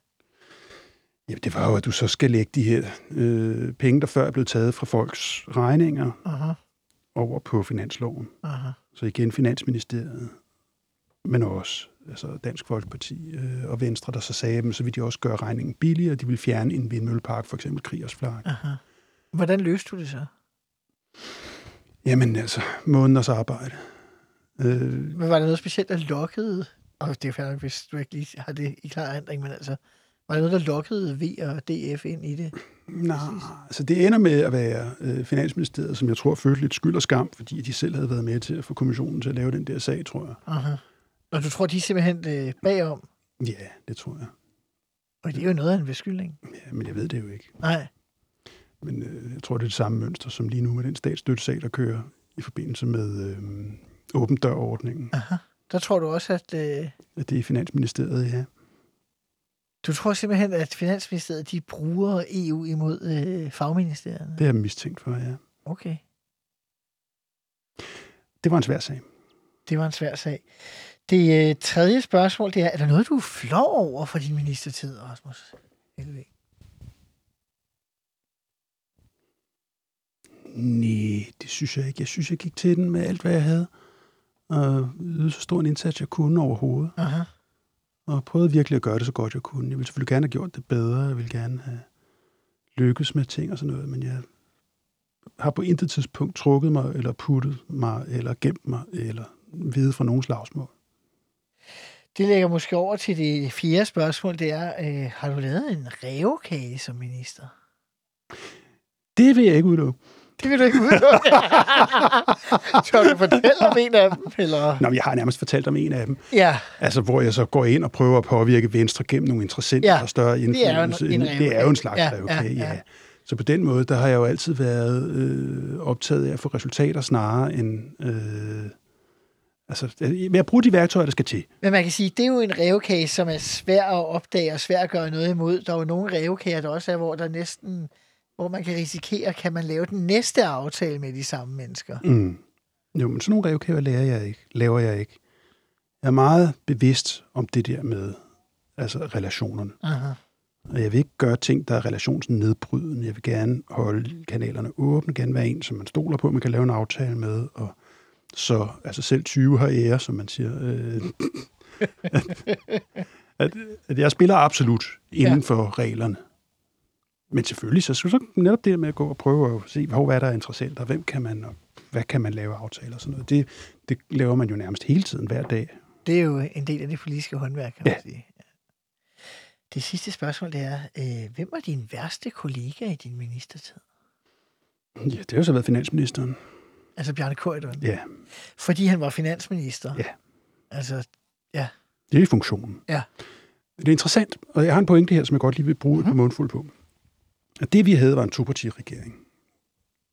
Jamen, det var jo, at du så skal lægge de her øh, penge, der før er blevet taget fra folks regninger, Aha. over på finansloven. Aha. Så igen Finansministeriet, men også altså Dansk Folkeparti øh, og Venstre, der så sagde dem, så vil de også gøre regningen billigere. De vil fjerne en vindmøllepark, for eksempel Krigersflag. Aha. Hvordan løste du det så? Jamen altså, måneders arbejde. Øh, Men var der noget specielt, der lokkede? Og det er færdigt, hvis du ikke lige har det i klar ændring, men altså, var der noget, der lokkede V og DF ind i det? Nej, altså det ender med at være øh, Finansministeriet, som jeg tror følte lidt skyld og skam, fordi de selv havde været med til at få kommissionen til at lave den der sag, tror jeg. Aha. Og du tror, de er simpelthen øh, bagom? Ja, det tror jeg. Og det er jo noget af en beskyldning. Ja, men jeg ved det jo ikke. Nej. Men øh, jeg tror, det er det samme mønster som lige nu med den statsstøttesag, der kører i forbindelse med øh, åben dørordningen. Aha. Der tror du også, at... Øh, At det er Finansministeriet, ja. du tror simpelthen, at Finansministeriet de bruger EU imod øh, fagministerierne? Det er jeg mistænkt for, ja. Okay. Det var en svær sag. Det var en svær sag. Det øh, tredje spørgsmål, det er, er der noget, du er flov over for din ministertid, Rasmus? Helveg? Nej, det synes jeg ikke. Jeg synes, jeg gik til den med alt, hvad jeg havde. Og ydede så stor en indsats, jeg kunne overhovedet. Aha. Og prøvede virkelig at gøre det så godt, jeg kunne. Jeg ville selvfølgelig gerne have gjort det bedre. Jeg ville gerne have lykkes med ting og sådan noget. Men jeg har på intet tidspunkt trukket mig, eller puttet mig, eller gemt mig, eller vide fra nogen slagsmål. Det lægger måske over til det fjerde spørgsmål, det er, øh, har du lavet en revkage som minister? Det vil jeg ikke udelukke. Det vil du ikke udelukke. [laughs] Skal du fortælle om en af dem? Eller? Nå, men jeg har nærmest fortalt om en af dem. Ja, Altså, hvor jeg så går ind og prøver at påvirke Venstre gennem nogle interessenter, Ja, der har større det er jo en- indflydelse. en det er jo en slags Ja, okay, ja, ja. ja. Så på den måde, der har jeg jo altid været øh, optaget af at få resultater snarere end... Øh, altså, med at bruge de værktøjer, der skal til. men man kan sige, det er jo en revkage, som er svær at opdage og svær at gøre noget imod. Der er jo nogle revkager, der også er, hvor der næsten hvor man kan risikere, kan man lave den næste aftale med de samme mennesker. Mm. Jo, men sådan nogle revkæver laver jeg ikke. Laver jeg ikke. Jeg er meget bevidst om det der med altså relationerne. Aha. Og jeg vil ikke gøre ting, der er relationsnedbrydende. Jeg vil gerne holde kanalerne åbne, gerne være en, som man stoler på, man kan lave en aftale med. Og så altså selv 20 har ære, som man siger. Øh, at, at, at jeg spiller absolut inden for reglerne. Men selvfølgelig, så skal så netop det med at gå og prøve at se, hvor hvad der er interessant, og hvem kan man, og hvad kan man lave aftaler og sådan noget. Det, det laver man jo nærmest hele tiden, hver dag. Det er jo en del af det politiske håndværk, kan man Ja. sige. Ja. Det sidste spørgsmål, det er, øh, hvem var din værste kollega i din ministertid? Ja, det har jo så været finansministeren. Altså Bjarne Korydon. Ja, Fordi han var finansminister. Ja. Altså, det er funktionen. Ja. Det er interessant, og jeg har en pointe her, som jeg godt lige vil bruge mm-hmm. et par mundfuld på. At det, vi havde, var en topartiregering.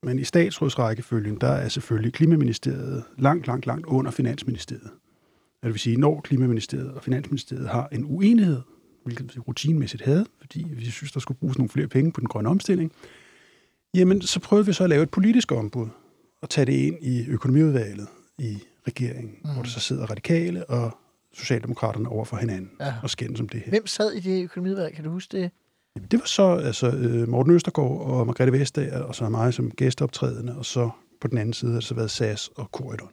Men i statsrådsrækkefølgen, der er selvfølgelig Klimaministeriet langt, langt, langt under Finansministeriet. Det vil sige, når Klimaministeriet og Finansministeriet har en uenighed, hvilket vi rutinemæssigt havde, fordi vi synes, der skulle bruges nogle flere penge på den grønne omstilling, jamen så prøvede vi så at lave et politisk ombud og tage det ind i økonomiudvalget i regeringen, mm. hvor der så sidder radikale og Socialdemokraterne over for hinanden Ja. og skændes om det her. hvem sad i det økonomiudvalg? Kan du huske det? Jamen, det var så altså, øh, Morten Østergaard og Margrethe Vestager, og så mig som gæsteoptrædende, og så på den anden side har det så været SAS og Corridon.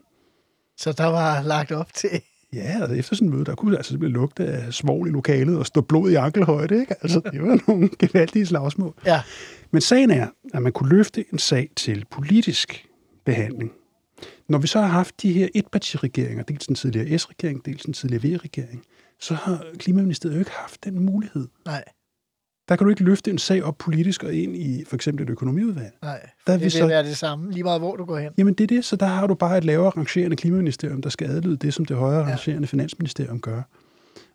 Så der var lagt op til... Ja, og efter sådan et møde, der kunne altså blive lugte af svovl i lokalet og stå blod i ankelhøjde, ikke? Altså, det var [laughs] nogle gevaldige slagsmål. Ja. Men sagen er, at man kunne løfte en sag til politisk behandling. Når vi så har haft de her etpartiregeringer, dels den tidligere S-regering, dels den tidligere V-regering, så har Klimaministeriet jo ikke haft den mulighed. Nej, Der kan du ikke løfte en sag op politisk og ind i for eksempel et økonomiudvalg. nej. Der er det vi vil så- være det samme, lige meget hvor du går hen. Jamen det er det, så der har du bare et lavere rangerende klimaministerium, der skal adlyde det, som det højere rangerende finansministerium gør.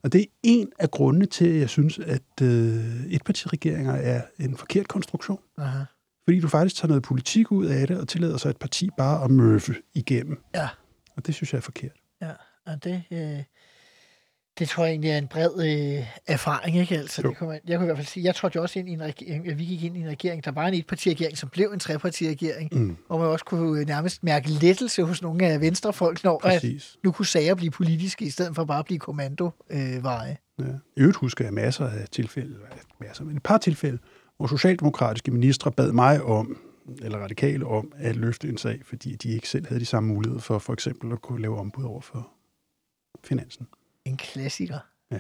Og det er en af grundene til, at jeg synes, at øh, etpartiregeringer er en forkert konstruktion. Aha. Fordi du faktisk tager noget politik ud af det, og tillader sig et parti bare at møffe igennem. Ja. Og det synes jeg er forkert. Ja, og det, øh, det tror jeg egentlig er en bred øh, erfaring, ikke? Altså, Jo. det kunne man, jeg kunne i hvert fald sige, jeg trådte jo også ind i en regering, at vi gik ind i en regering, der var en etpartiregering, som blev en trepartiregering, Mm, hvor man også kunne øh, nærmest mærke lettelse hos nogle af venstrefolk, når at præcis. nu kunne sager blive politiske, i stedet for bare at blive kommandoveje. Øh. Ja. I øvrigt husker jeg masser af tilfælde, masser, men et par tilfælde, hvor socialdemokratiske ministre bad mig om, eller radikale om, at løfte en sag, fordi de ikke selv havde de samme muligheder for for eksempel at kunne lave ombud over for finansen. En klassiker. Ja.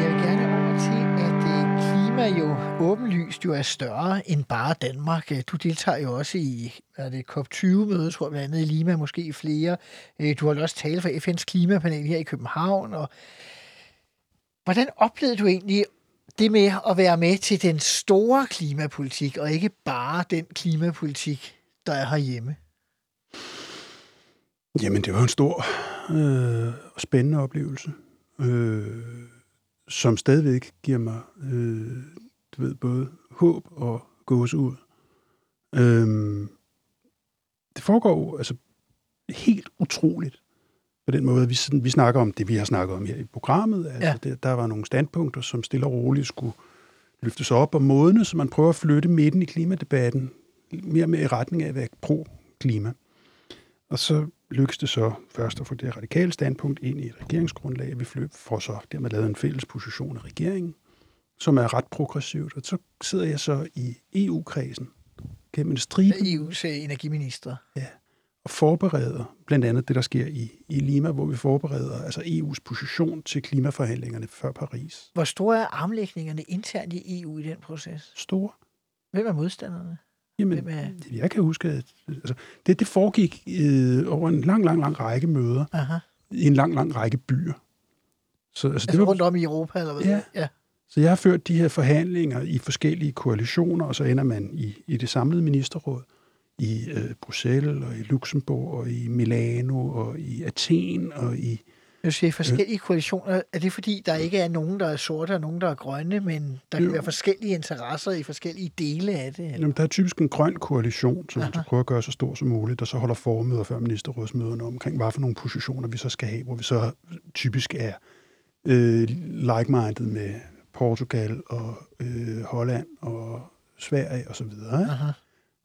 Jeg vil gerne over til, at øh, klima jo åbenlyst jo er større end bare Danmark. Øh, Du deltager jo også i er det COP20-møde, tror jeg, blandt andet i Lima, måske i flere. Øh, Du har også tale for FN's klimapanel her i København. Og hvordan oplevede du egentlig det med at være med til den store klimapolitik, og ikke bare den klimapolitik, der er herhjemme? Jamen, det var en stor øh, spændende oplevelse, øh, som stadigvæk giver mig øh, du ved, både håb og gåsehud. Øh, det foregår jo altså, helt utroligt på den måde, vi, vi snakker om det, vi har snakket om her i programmet. Altså, Ja. ja. der, var nogle standpunkter, som stille og roligt skulle løftes op og modne, så man prøver at flytte midten i klimadebatten mere med i retning af at være pro-klima. Og så lykkes det så først at få det radikale standpunkt ind i et regeringsgrundlag. Vi får så dermed lavet en fælles position af regeringen, som er ret progressivt. Og så sidder jeg så i EU-kredsen gennem en stribe EU's energiminister. Og forbereder blandt andet det, der sker i, i Lima, hvor vi forbereder altså EU's position til klimaforhandlingerne før Paris. Hvor store er armlægningerne internt i EU i den proces? Store. Hvem er modstanderne? Jamen, Hvem er- jeg kan huske, at altså, det, det foregik øh, over en lang, lang, lang række møder Aha. i en lang, lang række byer. Så, altså, Altså rundt om i Europa, eller hvad? Ja. ja. Så jeg har ført de her forhandlinger i forskellige koalitioner, og så ender man i, i det samlede ministerråd i øh, Bruxelles, og i Luxembourg, og i Milano, og i Athen, og i... Du siger forskellige koalitioner. Er det fordi, der ikke er nogen, der er sorte, og nogen, der er grønne, men der kan Jo. være forskellige interesser i forskellige dele af det? Eller? Jamen, der er typisk en grøn koalition, som Aha. altså prøver at gøre så stor som muligt, og så holder formøder før ministerrådsmøderne omkring, hvad for nogle positioner vi så skal have, hvor vi så typisk er øh, like-minded med Portugal og øh, Holland og Sverige og så videre. Aha.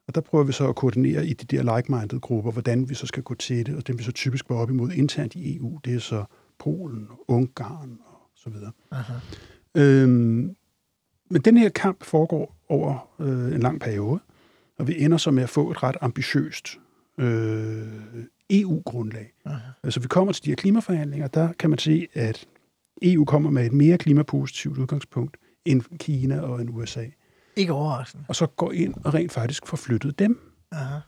Og der prøver vi så at koordinere i de der like-minded grupper, hvordan vi så skal gå til det, og dem vi så typisk var op imod internt i EU, det er så Polen, Ungarn og så videre. Aha. Øhm, men den her kamp foregår over øh, en lang periode, og vi ender så med at få et ret ambitiøst øh, EU-grundlag. Aha. Altså vi kommer til de her klimaforhandlinger, der kan man se, at EU kommer med et mere klimapositivt udgangspunkt end Kina og en USA. Ikke overraskende. Og så går ind og rent faktisk får flyttet dem. Aha.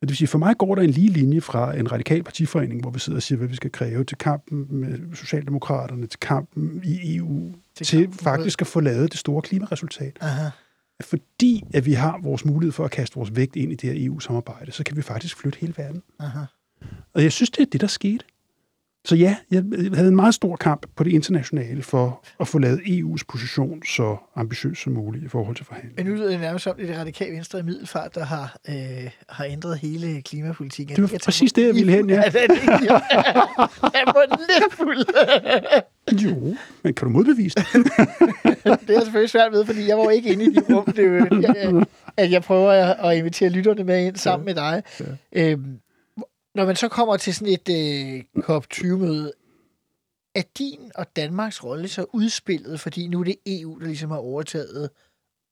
Det vil sige, for mig går der en lige linje fra en radikal partiforening, hvor vi sidder og siger, hvad vi skal kræve til kampen med Socialdemokraterne, til kampen i EU, til, til kampen faktisk at få lavet det store klimaresultat. Aha. Fordi at vi har vores mulighed for at kaste vores vægt ind i det her EU-samarbejde, så kan vi faktisk flytte hele verden. Aha. Og jeg synes, det er det, der skete. Så ja, jeg havde en meget stor kamp på det internationale for at få lavet EU's position så ambitiøs som muligt i forhold til forhandlinger. Men nu lyder det nærmest som, det er det radikale venstre i middelfart, der har, øh, har ændret hele klimapolitikken. Det var Jeg præcis på- det, jeg ville hen, ja. [laughs] Ja, [laughs] jeg på lidt fuld. [laughs] Jo, men kan du modbevise det? Det er selvfølgelig svært ved, fordi jeg var ikke inde i de rum. Det er jeg, at jeg prøver at invitere lytterne med ind sammen med dig. Øhm, Når man så kommer til sådan et øh, COP20-møde, er din og Danmarks rolle så udspillet, fordi nu er det EU, der ligesom har overtaget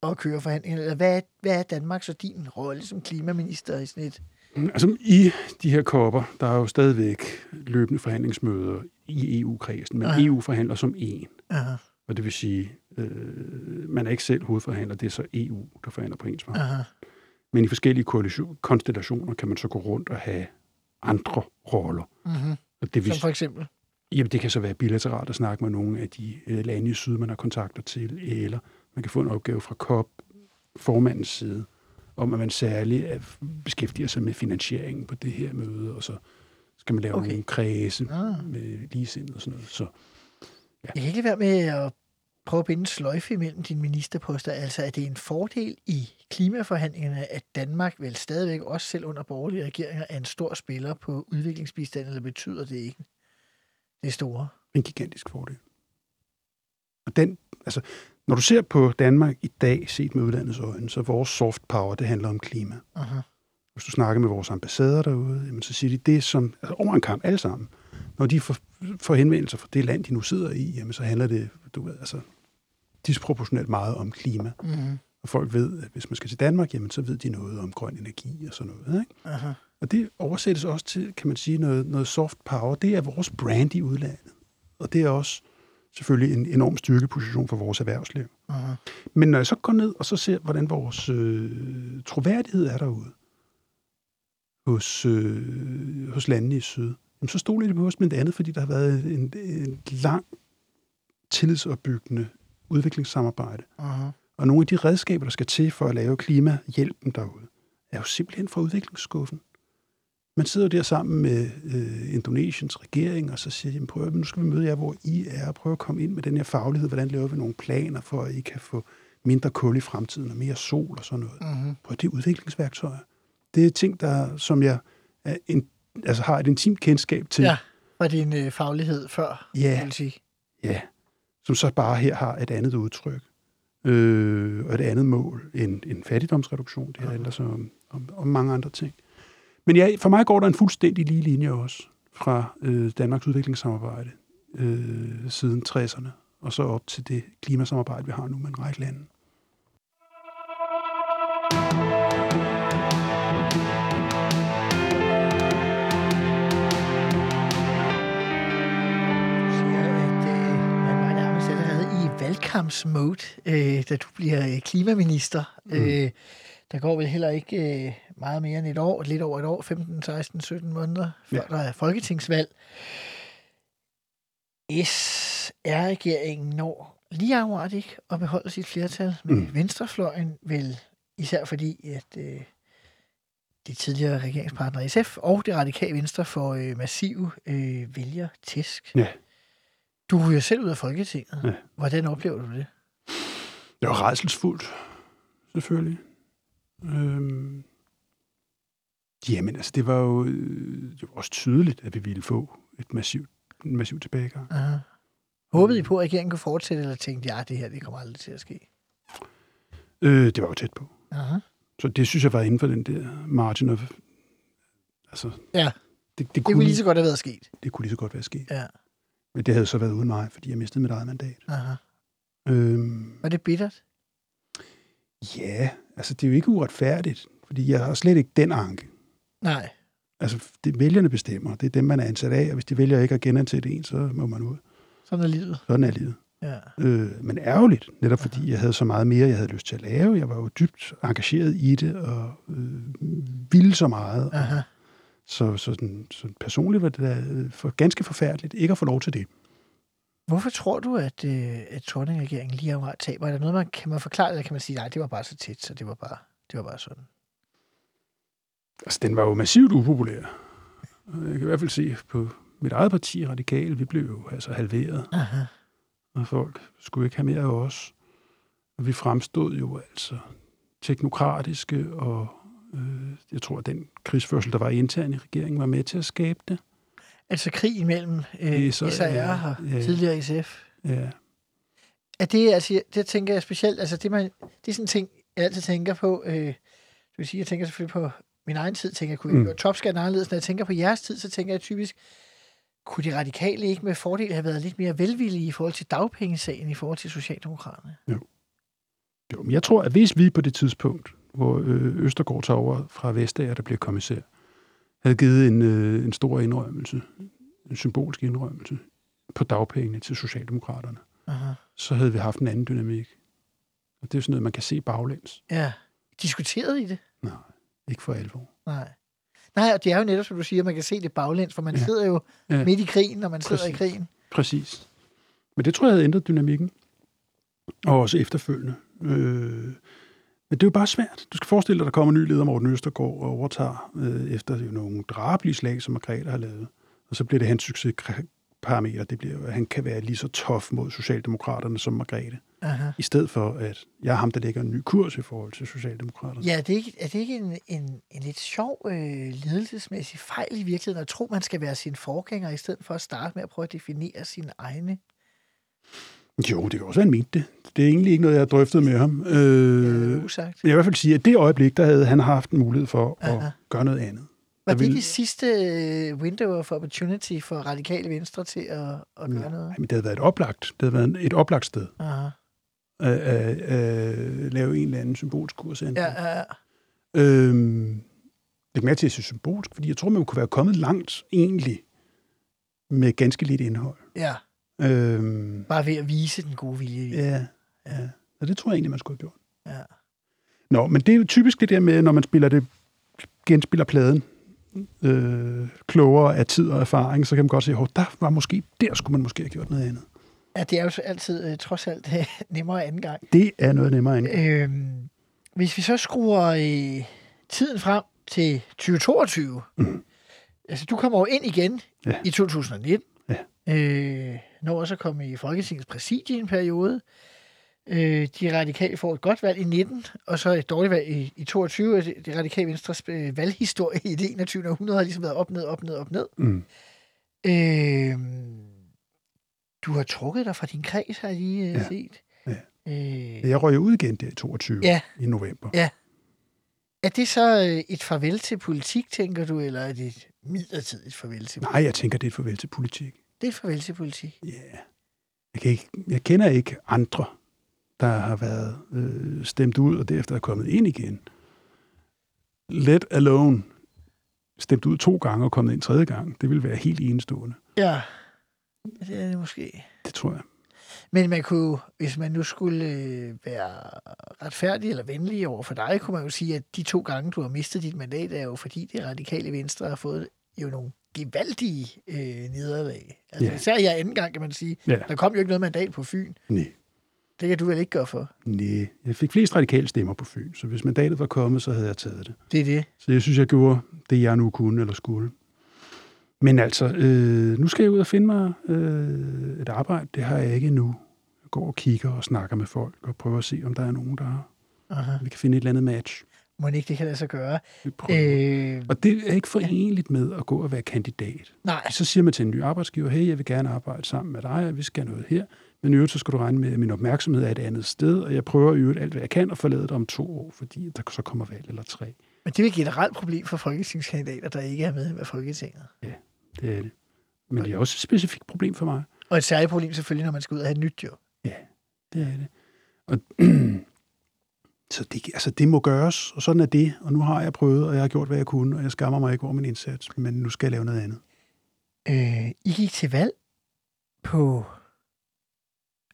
og kører forhandlingerne? Eller hvad er, hvad er Danmarks og din rolle som klimaminister i sådan et? Altså i de her kopper, der er jo stadigvæk løbende forhandlingsmøder i EU-kredsen, men Aha. EU forhandler som en. Aha, Og det vil sige, øh, man er ikke selv hovedforhandler, det er så EU, der forhandler på ens aha. Men i forskellige konstellationer kan man så gå rundt og have andre roller. Mm-hmm. Og det, vil, Som for eksempel? jamen, det kan så være bilateralt at snakke med nogle af de øh, lande i syd, man har kontakter til, eller man kan få en opgave fra COP, formandens side, om at man særligt er, beskæftiger sig med finansieringen på det her møde, og så skal man lave Okay. nogle kredse Ah. med ligesind og sådan noget. Så Jeg kan ikke være med at prøve at binde en sløjfe imellem dine ministerposter. Altså, er det en fordel i klimaforhandlingerne, at Danmark vel stadigvæk, også selv under borgerlige regeringer, er en stor spiller på udviklingsbistand, eller betyder det ikke det store? en gigantisk fordel. Og den, altså, når du ser på Danmark i dag, set med udlandets øjne, så vores soft power, det handler om klima. Aha. Hvis du snakker med vores ambassader derude, jamen, så siger de det som, altså over en kamp, alle sammen. Når de får, får henvendelser fra det land, de nu sidder i, jamen, så handler det, du ved, altså, disproportionelt meget om klima. Mm-hmm. Og folk ved, at hvis man skal til Danmark, jamen, så ved de noget om grøn energi og sådan noget. Ikke? Aha. Og det oversættes også til, kan man sige, noget, noget soft power. Det er vores brand i udlandet. Og det er også selvfølgelig en enorm styrkeposition for vores erhvervsliv. Aha. Men når jeg så går ned og så ser, hvordan vores øh, troværdighed er derude, hos, øh, hos landene i syd, jamen, så stoler de på os blandt andet, fordi der har været en, en lang tillidsopbyggende udviklingssamarbejde. Aha. Og nogle af de redskaber, der skal til for at lave klimahjælpen derude, er jo simpelthen fra udviklingsskuffen. Man sidder jo der sammen med øh, Indonesiens regering, og så siger de, prøv at, nu skal vi møde jer, hvor I er, og prøve at komme ind med den her faglighed, hvordan laver vi nogle planer for, at I kan få mindre kul i fremtiden og mere sol og sådan noget. Mm-hmm. Prøv at, det er udviklingsværktøjer. Det er ting, der, som jeg er en, altså har et intimt kendskab til. Ja, fra din øh, faglighed før, Ja. jeg vil sige. Ja, som så bare her har et andet udtryk øh, og et andet mål end, end fattigdomsreduktion. Det handler så om, om, om mange andre ting. Men ja, for mig går der en fuldstændig lige linje også fra øh, Danmarks udviklingssamarbejde øh, siden 60'erne og så op til det klimasamarbejde, vi har nu med en række lande. Du valgkampsmode, øh, da du bliver øh, klimaminister. Mm. Øh, der går vel heller ikke øh, meget mere end et år, lidt over et år, 15, 16, 17 måneder, før Ja. der er folketingsvalg. SR-regeringen når lige akkurat ikke at beholde sit flertal med mm. Venstrefløjen, vel især fordi, at øh, de tidligere regeringspartnere SF og det radikale venstre får øh, massive øh, vælgertæsk. Ja. Du er jo selv ud af Folketinget. Ja. Hvordan oplever du det? Det var redselsfuldt, selvfølgelig. Øhm, jamen, altså, det var jo øh, det var også tydeligt, at vi ville få et massivt, en massiv tilbagegang. Aha. Håbede I på, at regeringen kunne fortsætte, eller tænkte, ja, det her det kommer aldrig til at ske? Øh, det var jo tæt på. Aha. Så det synes jeg var inden for den der margin of... Altså, Ja, det, det, det kunne, kunne lige så godt have været sket. det kunne lige så godt være sket. Ja. Men det havde så været uden mig, fordi jeg mistede mit eget mandat. Aha. Øhm, Var det bittert? ja, altså det er jo ikke uretfærdigt, fordi jeg har slet ikke den anke. Nej. Altså, det vælgerne bestemmer. Det er dem, man er ansat af, og hvis de vælger ikke at genansætte en, så må man ud. Sådan er livet. Sådan er livet. Ja. Øh, men ærgerligt, netop fordi jeg havde så meget mere, jeg havde lyst til at lave. Jeg var jo dybt engageret i det, og øh, ville så meget. Aha. Så, så, sådan, så personligt var det da øh, for, ganske forfærdeligt ikke at få lov til det. Hvorfor tror du, at, øh, at Thorning-regeringen lige akkurat taber? Er der noget, man kan man forklare, eller kan man sige, nej, det var bare så tæt, så det var bare, det var bare sådan? Altså, den var jo massivt upopulær. Jeg kan i hvert fald se på mit eget parti, Radikal, vi blev jo altså halveret, Aha. og folk skulle ikke have mere af os. Og vi fremstod jo altså teknokratiske, og jeg tror, at den krigsførsel, der var internt i regeringen, var med til at skabe det. Altså krigen mellem øh, så- SR ja, og ja. tidligere SF. Ja, Er det, altså, det tænker jeg specielt, altså det, man, det er sådan en ting, jeg altid tænker på, øh, det vil sige, jeg tænker selvfølgelig på min egen tid, tænker jeg, kunne vi Mm. gøre topskatten anderledes? Når jeg tænker på jeres tid, så tænker jeg typisk, kunne de radikale ikke med fordel have været lidt mere velvillige i forhold til dagpengesagen i forhold til Socialdemokraterne? Jo, men jeg tror, at hvis vi på det tidspunkt, hvor øh, Østergaard tager over fra Vestager, der bliver kommissær, havde givet en, øh, en stor indrømmelse, en symbolsk indrømmelse på dagpengene til Socialdemokraterne, Aha. så havde vi haft en anden dynamik. Og det er sådan noget, man kan se baglæns. Ja. Diskuterede I det? Nej, ikke for alvor. Nej. Nej, og det er jo netop, som du siger, man kan se det baglæns, for man Ja. sidder jo Ja. midt i krigen, når man sidder Præcis. i krigen. Præcis. Men det tror jeg havde ændret dynamikken. Og også efterfølgende. Øh, men det er jo bare svært. Du skal forestille dig, at der kommer en ny leder, Morten Østergaard, og overtager øh, efter jo nogle drabelige slag, som Margrethe har lavet. Og så bliver det hans succesparameter. Det bliver at han kan være lige så tof mod Socialdemokraterne som Margrethe. Aha. I stedet for, at jeg er ham, der lægger en ny kurs i forhold til Socialdemokraterne. Ja, er det ikke, er det ikke en, en, en lidt sjov øh, ledelsesmæssig fejl i virkeligheden, at tro, man skal være sin forgænger, i stedet for at starte med at prøve at definere sine egne? Jo, det kan også være, han mente det. Det er egentlig ikke noget, jeg har drøftet med ham. Øh, Øh, usagt. jeg vil i hvert fald sige, at det øjeblik, der havde han haft en mulighed for at Aha. gøre noget andet. Var det vil- de sidste øh, window of opportunity for radikale venstre til at, at gøre noget? Nej, men det havde været et oplagt, det havde været et oplagt sted Aha. at, at, at lave en eller anden symbolsk kursændring. Ja, ja, ja. Øhm, læg mærke til, at jeg siger symbolsk, fordi jeg tror, man kunne være kommet langt egentlig med ganske lidt indhold. ja. Øhm, Bare ved at vise den gode vilje. Ja. ja. Og det tror jeg egentlig, man skulle have gjort. ja. Nå, men det er jo typisk det der med, når man spiller det, genspiller pladen, øh, klogere af tid og erfaring, så kan man godt se, at der var måske, der skulle man måske have gjort noget andet. ja det er jo altid øh, trods alt øh, [laughs] nemmere anden gang. Det er noget nemmere end. Øhm, hvis vi så skruer øh, tiden frem til 2022, mm. altså du kommer jo ind igen Ja. i 2019, Ja. Øh, når også at komme i Folketingets præsidie i en periode. Øh, de radikale får et godt valg i 19, og så et dårligt valg i, i 22. og Det, det radikale venstres øh, valghistorie i det 21. århundrede har ligesom været op, ned, op, ned, op, ned. Mm. Øh, du har trukket dig fra din kreds, har jeg lige øh, Ja. set. Ja. Øh, Jeg røg ud igen der i 22 Ja. i november. Ja. Er det så øh, et farvel til politik, tænker du, eller er det et midlertidigt farvel til politik? Nej, jeg tænker, det er et farvel til politik. Det er et farvel til politik. Ja. Yeah. Jeg, kan ikke, jeg kender ikke andre, der har været øh, stemt ud og derefter er kommet ind igen. Let alone stemt ud to gange og kommet ind tredje gang. Det vil være helt enestående. Ja, det er det måske. Det tror jeg. Men man kunne, hvis man nu skulle øh, være retfærdig eller venlig over for dig, kunne man jo sige, at de to gange, du har mistet dit mandat, er jo fordi det radikale venstre har fået jo nogle gevaldige øh, nederlag. Altså, Ja. Især i anden gang, kan man sige. Ja. Der kom jo ikke noget mandat på Fyn. Nej. Det kan du vel ikke gøre for. Nej. Jeg fik flest radikale stemmer på Fyn, så hvis mandatet var kommet, så havde jeg taget det. Det er det. Så jeg synes, jeg gjorde det, jeg nu kunne eller skulle. Men altså, øh, nu skal jeg ud og finde mig øh, et arbejde. Det har jeg ikke endnu. Jeg går og kigger og snakker med folk og prøver at se, om der er nogen, der Aha. vi kan finde et eller andet match. Må ikke det kan lade sig gøre. Øh, Og det er ikke forenligt med at gå og være kandidat. nej, Så siger man til en ny arbejdsgiver, hey, jeg vil gerne arbejde sammen med dig, og vi skal noget her. Men i øvrigt, så skal du regne med, at min opmærksomhed er et andet sted, og jeg prøver i øvrigt alt, hvad jeg kan, at forlade dig om to år, fordi der så kommer valg eller tre. men det er et generelt problem for folketingskandidater, der ikke er med med Folketinget. Det er det. Men det er også et specifikt problem for mig. Og et særligt problem selvfølgelig, når man skal ud og have et nyt job. Ja, det er det. Og, [clears throat] så det, altså, det må gøres, og sådan er det. Og nu har jeg prøvet, og jeg har gjort, hvad jeg kunne, og jeg skammer mig ikke over min indsats, men nu skal jeg lave noget andet. Øh, I gik til valg på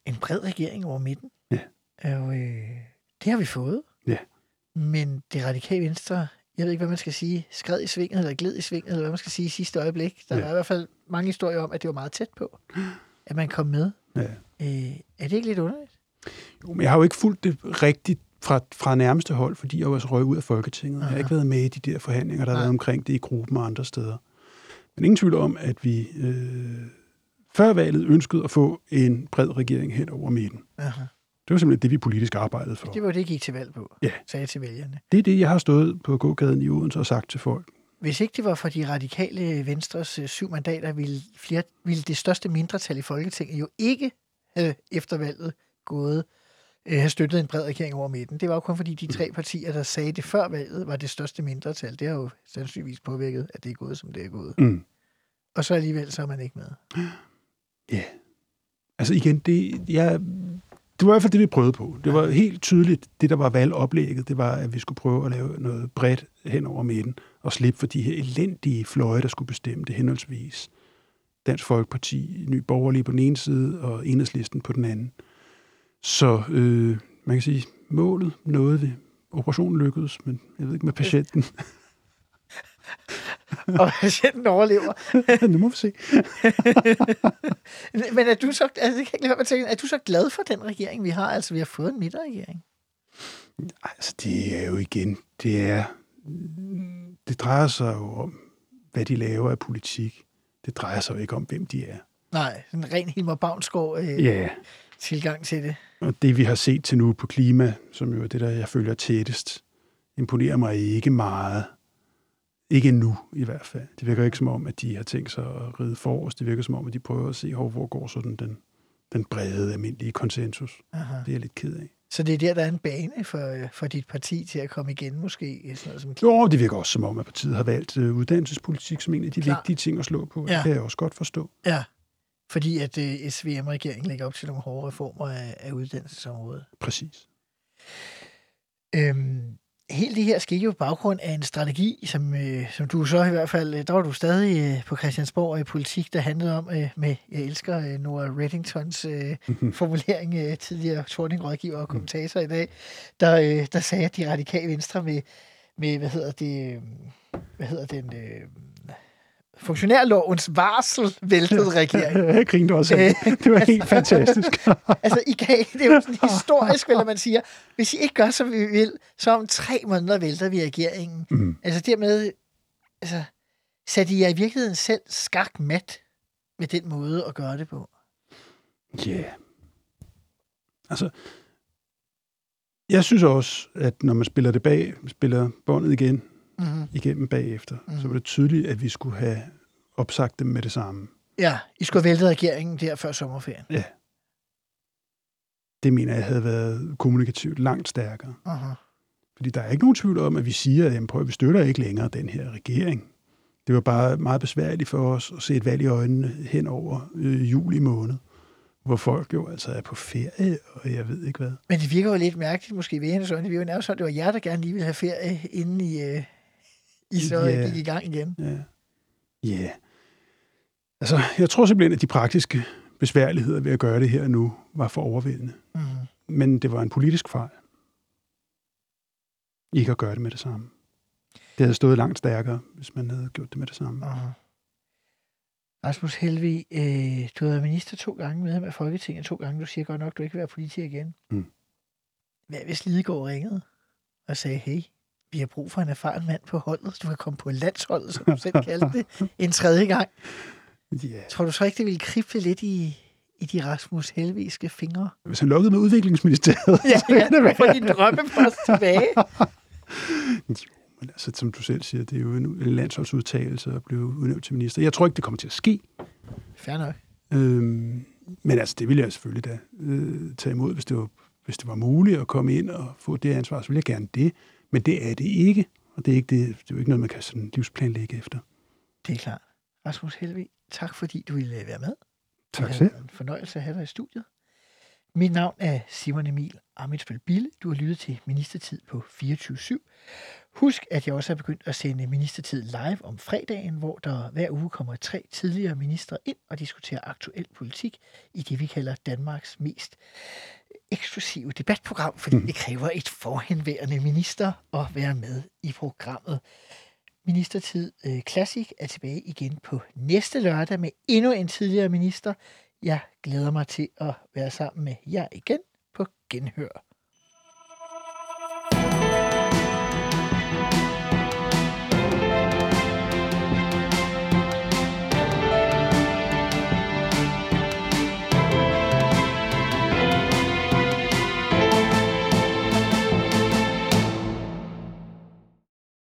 en bred regering over midten. Ja. Og øh, det har vi fået. Ja. Men det radikale venstre, jeg ved ikke, hvad man skal sige, skred i svinget, eller gled i svinget, eller hvad man skal sige i sidste øjeblik. Der Ja. var i hvert fald mange historier om, at det var meget tæt på, [gasps] at man kom med. Ja. Øh, er det ikke lidt underligt? Jo, men jeg har jo ikke fulgt det rigtigt fra, fra nærmeste hold, fordi jeg var så røg ud af Folketinget. Jeg har Aha. ikke været med i de der forhandlinger, der har været omkring det i gruppen og andre steder. Men ingen tvivl om, at vi øh, før valget ønskede at få en bred regering hen over midten. Aha. Det var simpelthen det, vi politisk arbejdede for. Det var det, I gik til valg på, Ja. sagde til vælgerne. Det er det, jeg har stået på gågaden i Odense og sagt til folk. Hvis ikke det var for de radikale venstres øh, syv mandater, ville, flere, ville det største mindretal i Folketinget jo ikke have efter valget gået øh, have støttet en bred regering over midten. Det var jo kun fordi de tre partier, der sagde det før valget, var det største mindretal. Det har jo sandsynligvis påvirket, at det er gået, som det er gået. Mm. Og så alligevel, så er man ikke med. Ja. Altså igen, det, jeg, det var i hvert fald det, vi prøvede på. Det var helt tydeligt, det der var valgoplægget, det var, at vi skulle prøve at lave noget bredt hen over midten, og slippe for de her elendige fløje, der skulle bestemme det henholdsvis. Dansk Folkeparti, Ny Borgerlige på den ene side, og Enhedslisten på den anden. Så øh, man kan sige, målet nåede vi. Operationen lykkedes, men jeg ved ikke med patienten. [laughs] Og patienten overlever. [laughs] nu må vi se. [laughs] Men er du så, altså, det kan jeg ikke lade tænke, er du så glad for den regering, vi har? Altså, vi har fået en midterregering. Altså, det er jo igen, det er, det drejer sig jo om, hvad de laver af politik. Det drejer sig jo ikke om, hvem de er. Nej, en ren Hilmar Bavnsgaard øh, Ja, tilgang til det. Og det vi har set til nu på klima, som jo er det, der jeg følger tættest, imponerer mig ikke meget. Ikke nu i hvert fald. Det virker ikke som om, at de har tænkt sig at ride forrest. Det virker som om, at de prøver at se, hvor, hvor går sådan den, den brede, almindelige konsensus. Aha. Det er jeg lidt ked af. Så det er der, der er en bane for, for dit parti til at komme igen, måske? Sådan noget som Jo, det virker også som om, at partiet har valgt øh, uddannelsespolitik som en af de Klar. vigtige ting at slå på. Ja. Det kan jeg også godt forstå. Ja, fordi at uh, SVM-regeringen lægger op til nogle hårde reformer af, af uddannelsesområdet. Præcis. Øhm, helt det her skete jo på baggrund af en strategi, som, øh, som du så i hvert fald, øh, der var du stadig øh, på Christiansborg i politik, der handlede om øh, med, jeg elsker øh, Nora Reddingtons øh, formulering, øh, tidligere torning-rådgiver og kommentator i dag, der, øh, der sagde, at de radikale venstre med, med hvad hedder det, øh, hvad hedder den, øh, funktionærlovens varsel væltede regeringen. [laughs] Jeg grinte også af [laughs] det. Var helt fantastisk. [laughs] Altså, I gav, det er jo sådan historisk, at man siger, hvis I ikke gør, som vi vil, så om tre måneder vælter vi regeringen. Mm. Altså, dermed, altså, satte I jer i virkeligheden selv skak mat med den måde at gøre det på? Ja. Yeah. Altså, jeg synes også, at når man spiller det bag, spiller båndet igen, Mm-hmm. igennem bagefter, Mhm. mm. så var det tydeligt, at vi skulle have opsagt dem med det samme. Ja, I skulle have væltet regeringen der før sommerferien. Ja. Det mener jeg havde været kommunikativt langt stærkere. Uh-huh. Fordi der er ikke nogen tvivl om, at vi siger, at jamen, prøv, vi støtter ikke længere den her regering. Det var bare meget besværligt for os at se et valg i øjnene hen over øh, juli måned, hvor folk jo altså er på ferie, og jeg ved ikke hvad. Men det virker jo lidt mærkeligt, måske ved hendes øjne. Det virker jo nærmest det var jer, der gerne lige ville have ferie, inden I, øh, I så Ja. gik i gang igen. Ja. Ja. Yeah. Altså, jeg tror simpelthen, at de praktiske besværligheder ved at gøre det her nu var for overvældende. Mm. Men det var en politisk fejl. Ikke at gøre det med det samme. Det havde stået langt stærkere, hvis man havde gjort det med det samme. Uh-huh. Rasmus Helvi, øh, du har været minister to gange, medlem af Folketinget to gange. Du siger godt nok, du ikke vil være politiker igen. Mm. Hvad hvis Lidegaard ringede og sagde, hey, vi har brug for en erfaren mand på holdet, du kan komme på landsholdet, som du selv kaldte det, [laughs] en tredje gang. Ja. Tror du så ikke, det ville krible lidt i, i de Rasmus Helviske fingre? Hvis han lukkede med udviklingsministeriet, [laughs] Ja, så ville det være. få din drømmepost tilbage. [laughs] Men altså, som du selv siger, det er jo en landsholdsudtalelse at blive udnævnt til minister. Jeg tror ikke, det kommer til at ske. Fair nok. Øhm, men altså, det ville jeg selvfølgelig da øh, tage imod, hvis det, var, hvis det var muligt at komme ind og få det ansvar, så ville jeg gerne det. Men det er det ikke, og det er, ikke det, det er jo ikke noget, man kan sådan livsplanlægge efter. Det er klart. Rasmus Helvi, tak fordi du ville være med. Tak Det selv. er en fornøjelse at have dig i studiet. Mit navn er Simon Emil Amitsbøl Bille. Du har lyttet til Ministertid på 24-7. Husk, at jeg også er begyndt at sende Ministertid live om fredagen, hvor der hver uge kommer tre tidligere ministre ind og diskuterer aktuel politik i det, vi kalder Danmarks mest eksklusive debatprogram, fordi det kræver et forhenværende minister at være med i programmet. Ministertid øh, Classic er tilbage igen på næste lørdag med endnu en tidligere minister. Jeg glæder mig til at være sammen med jer igen på genhør.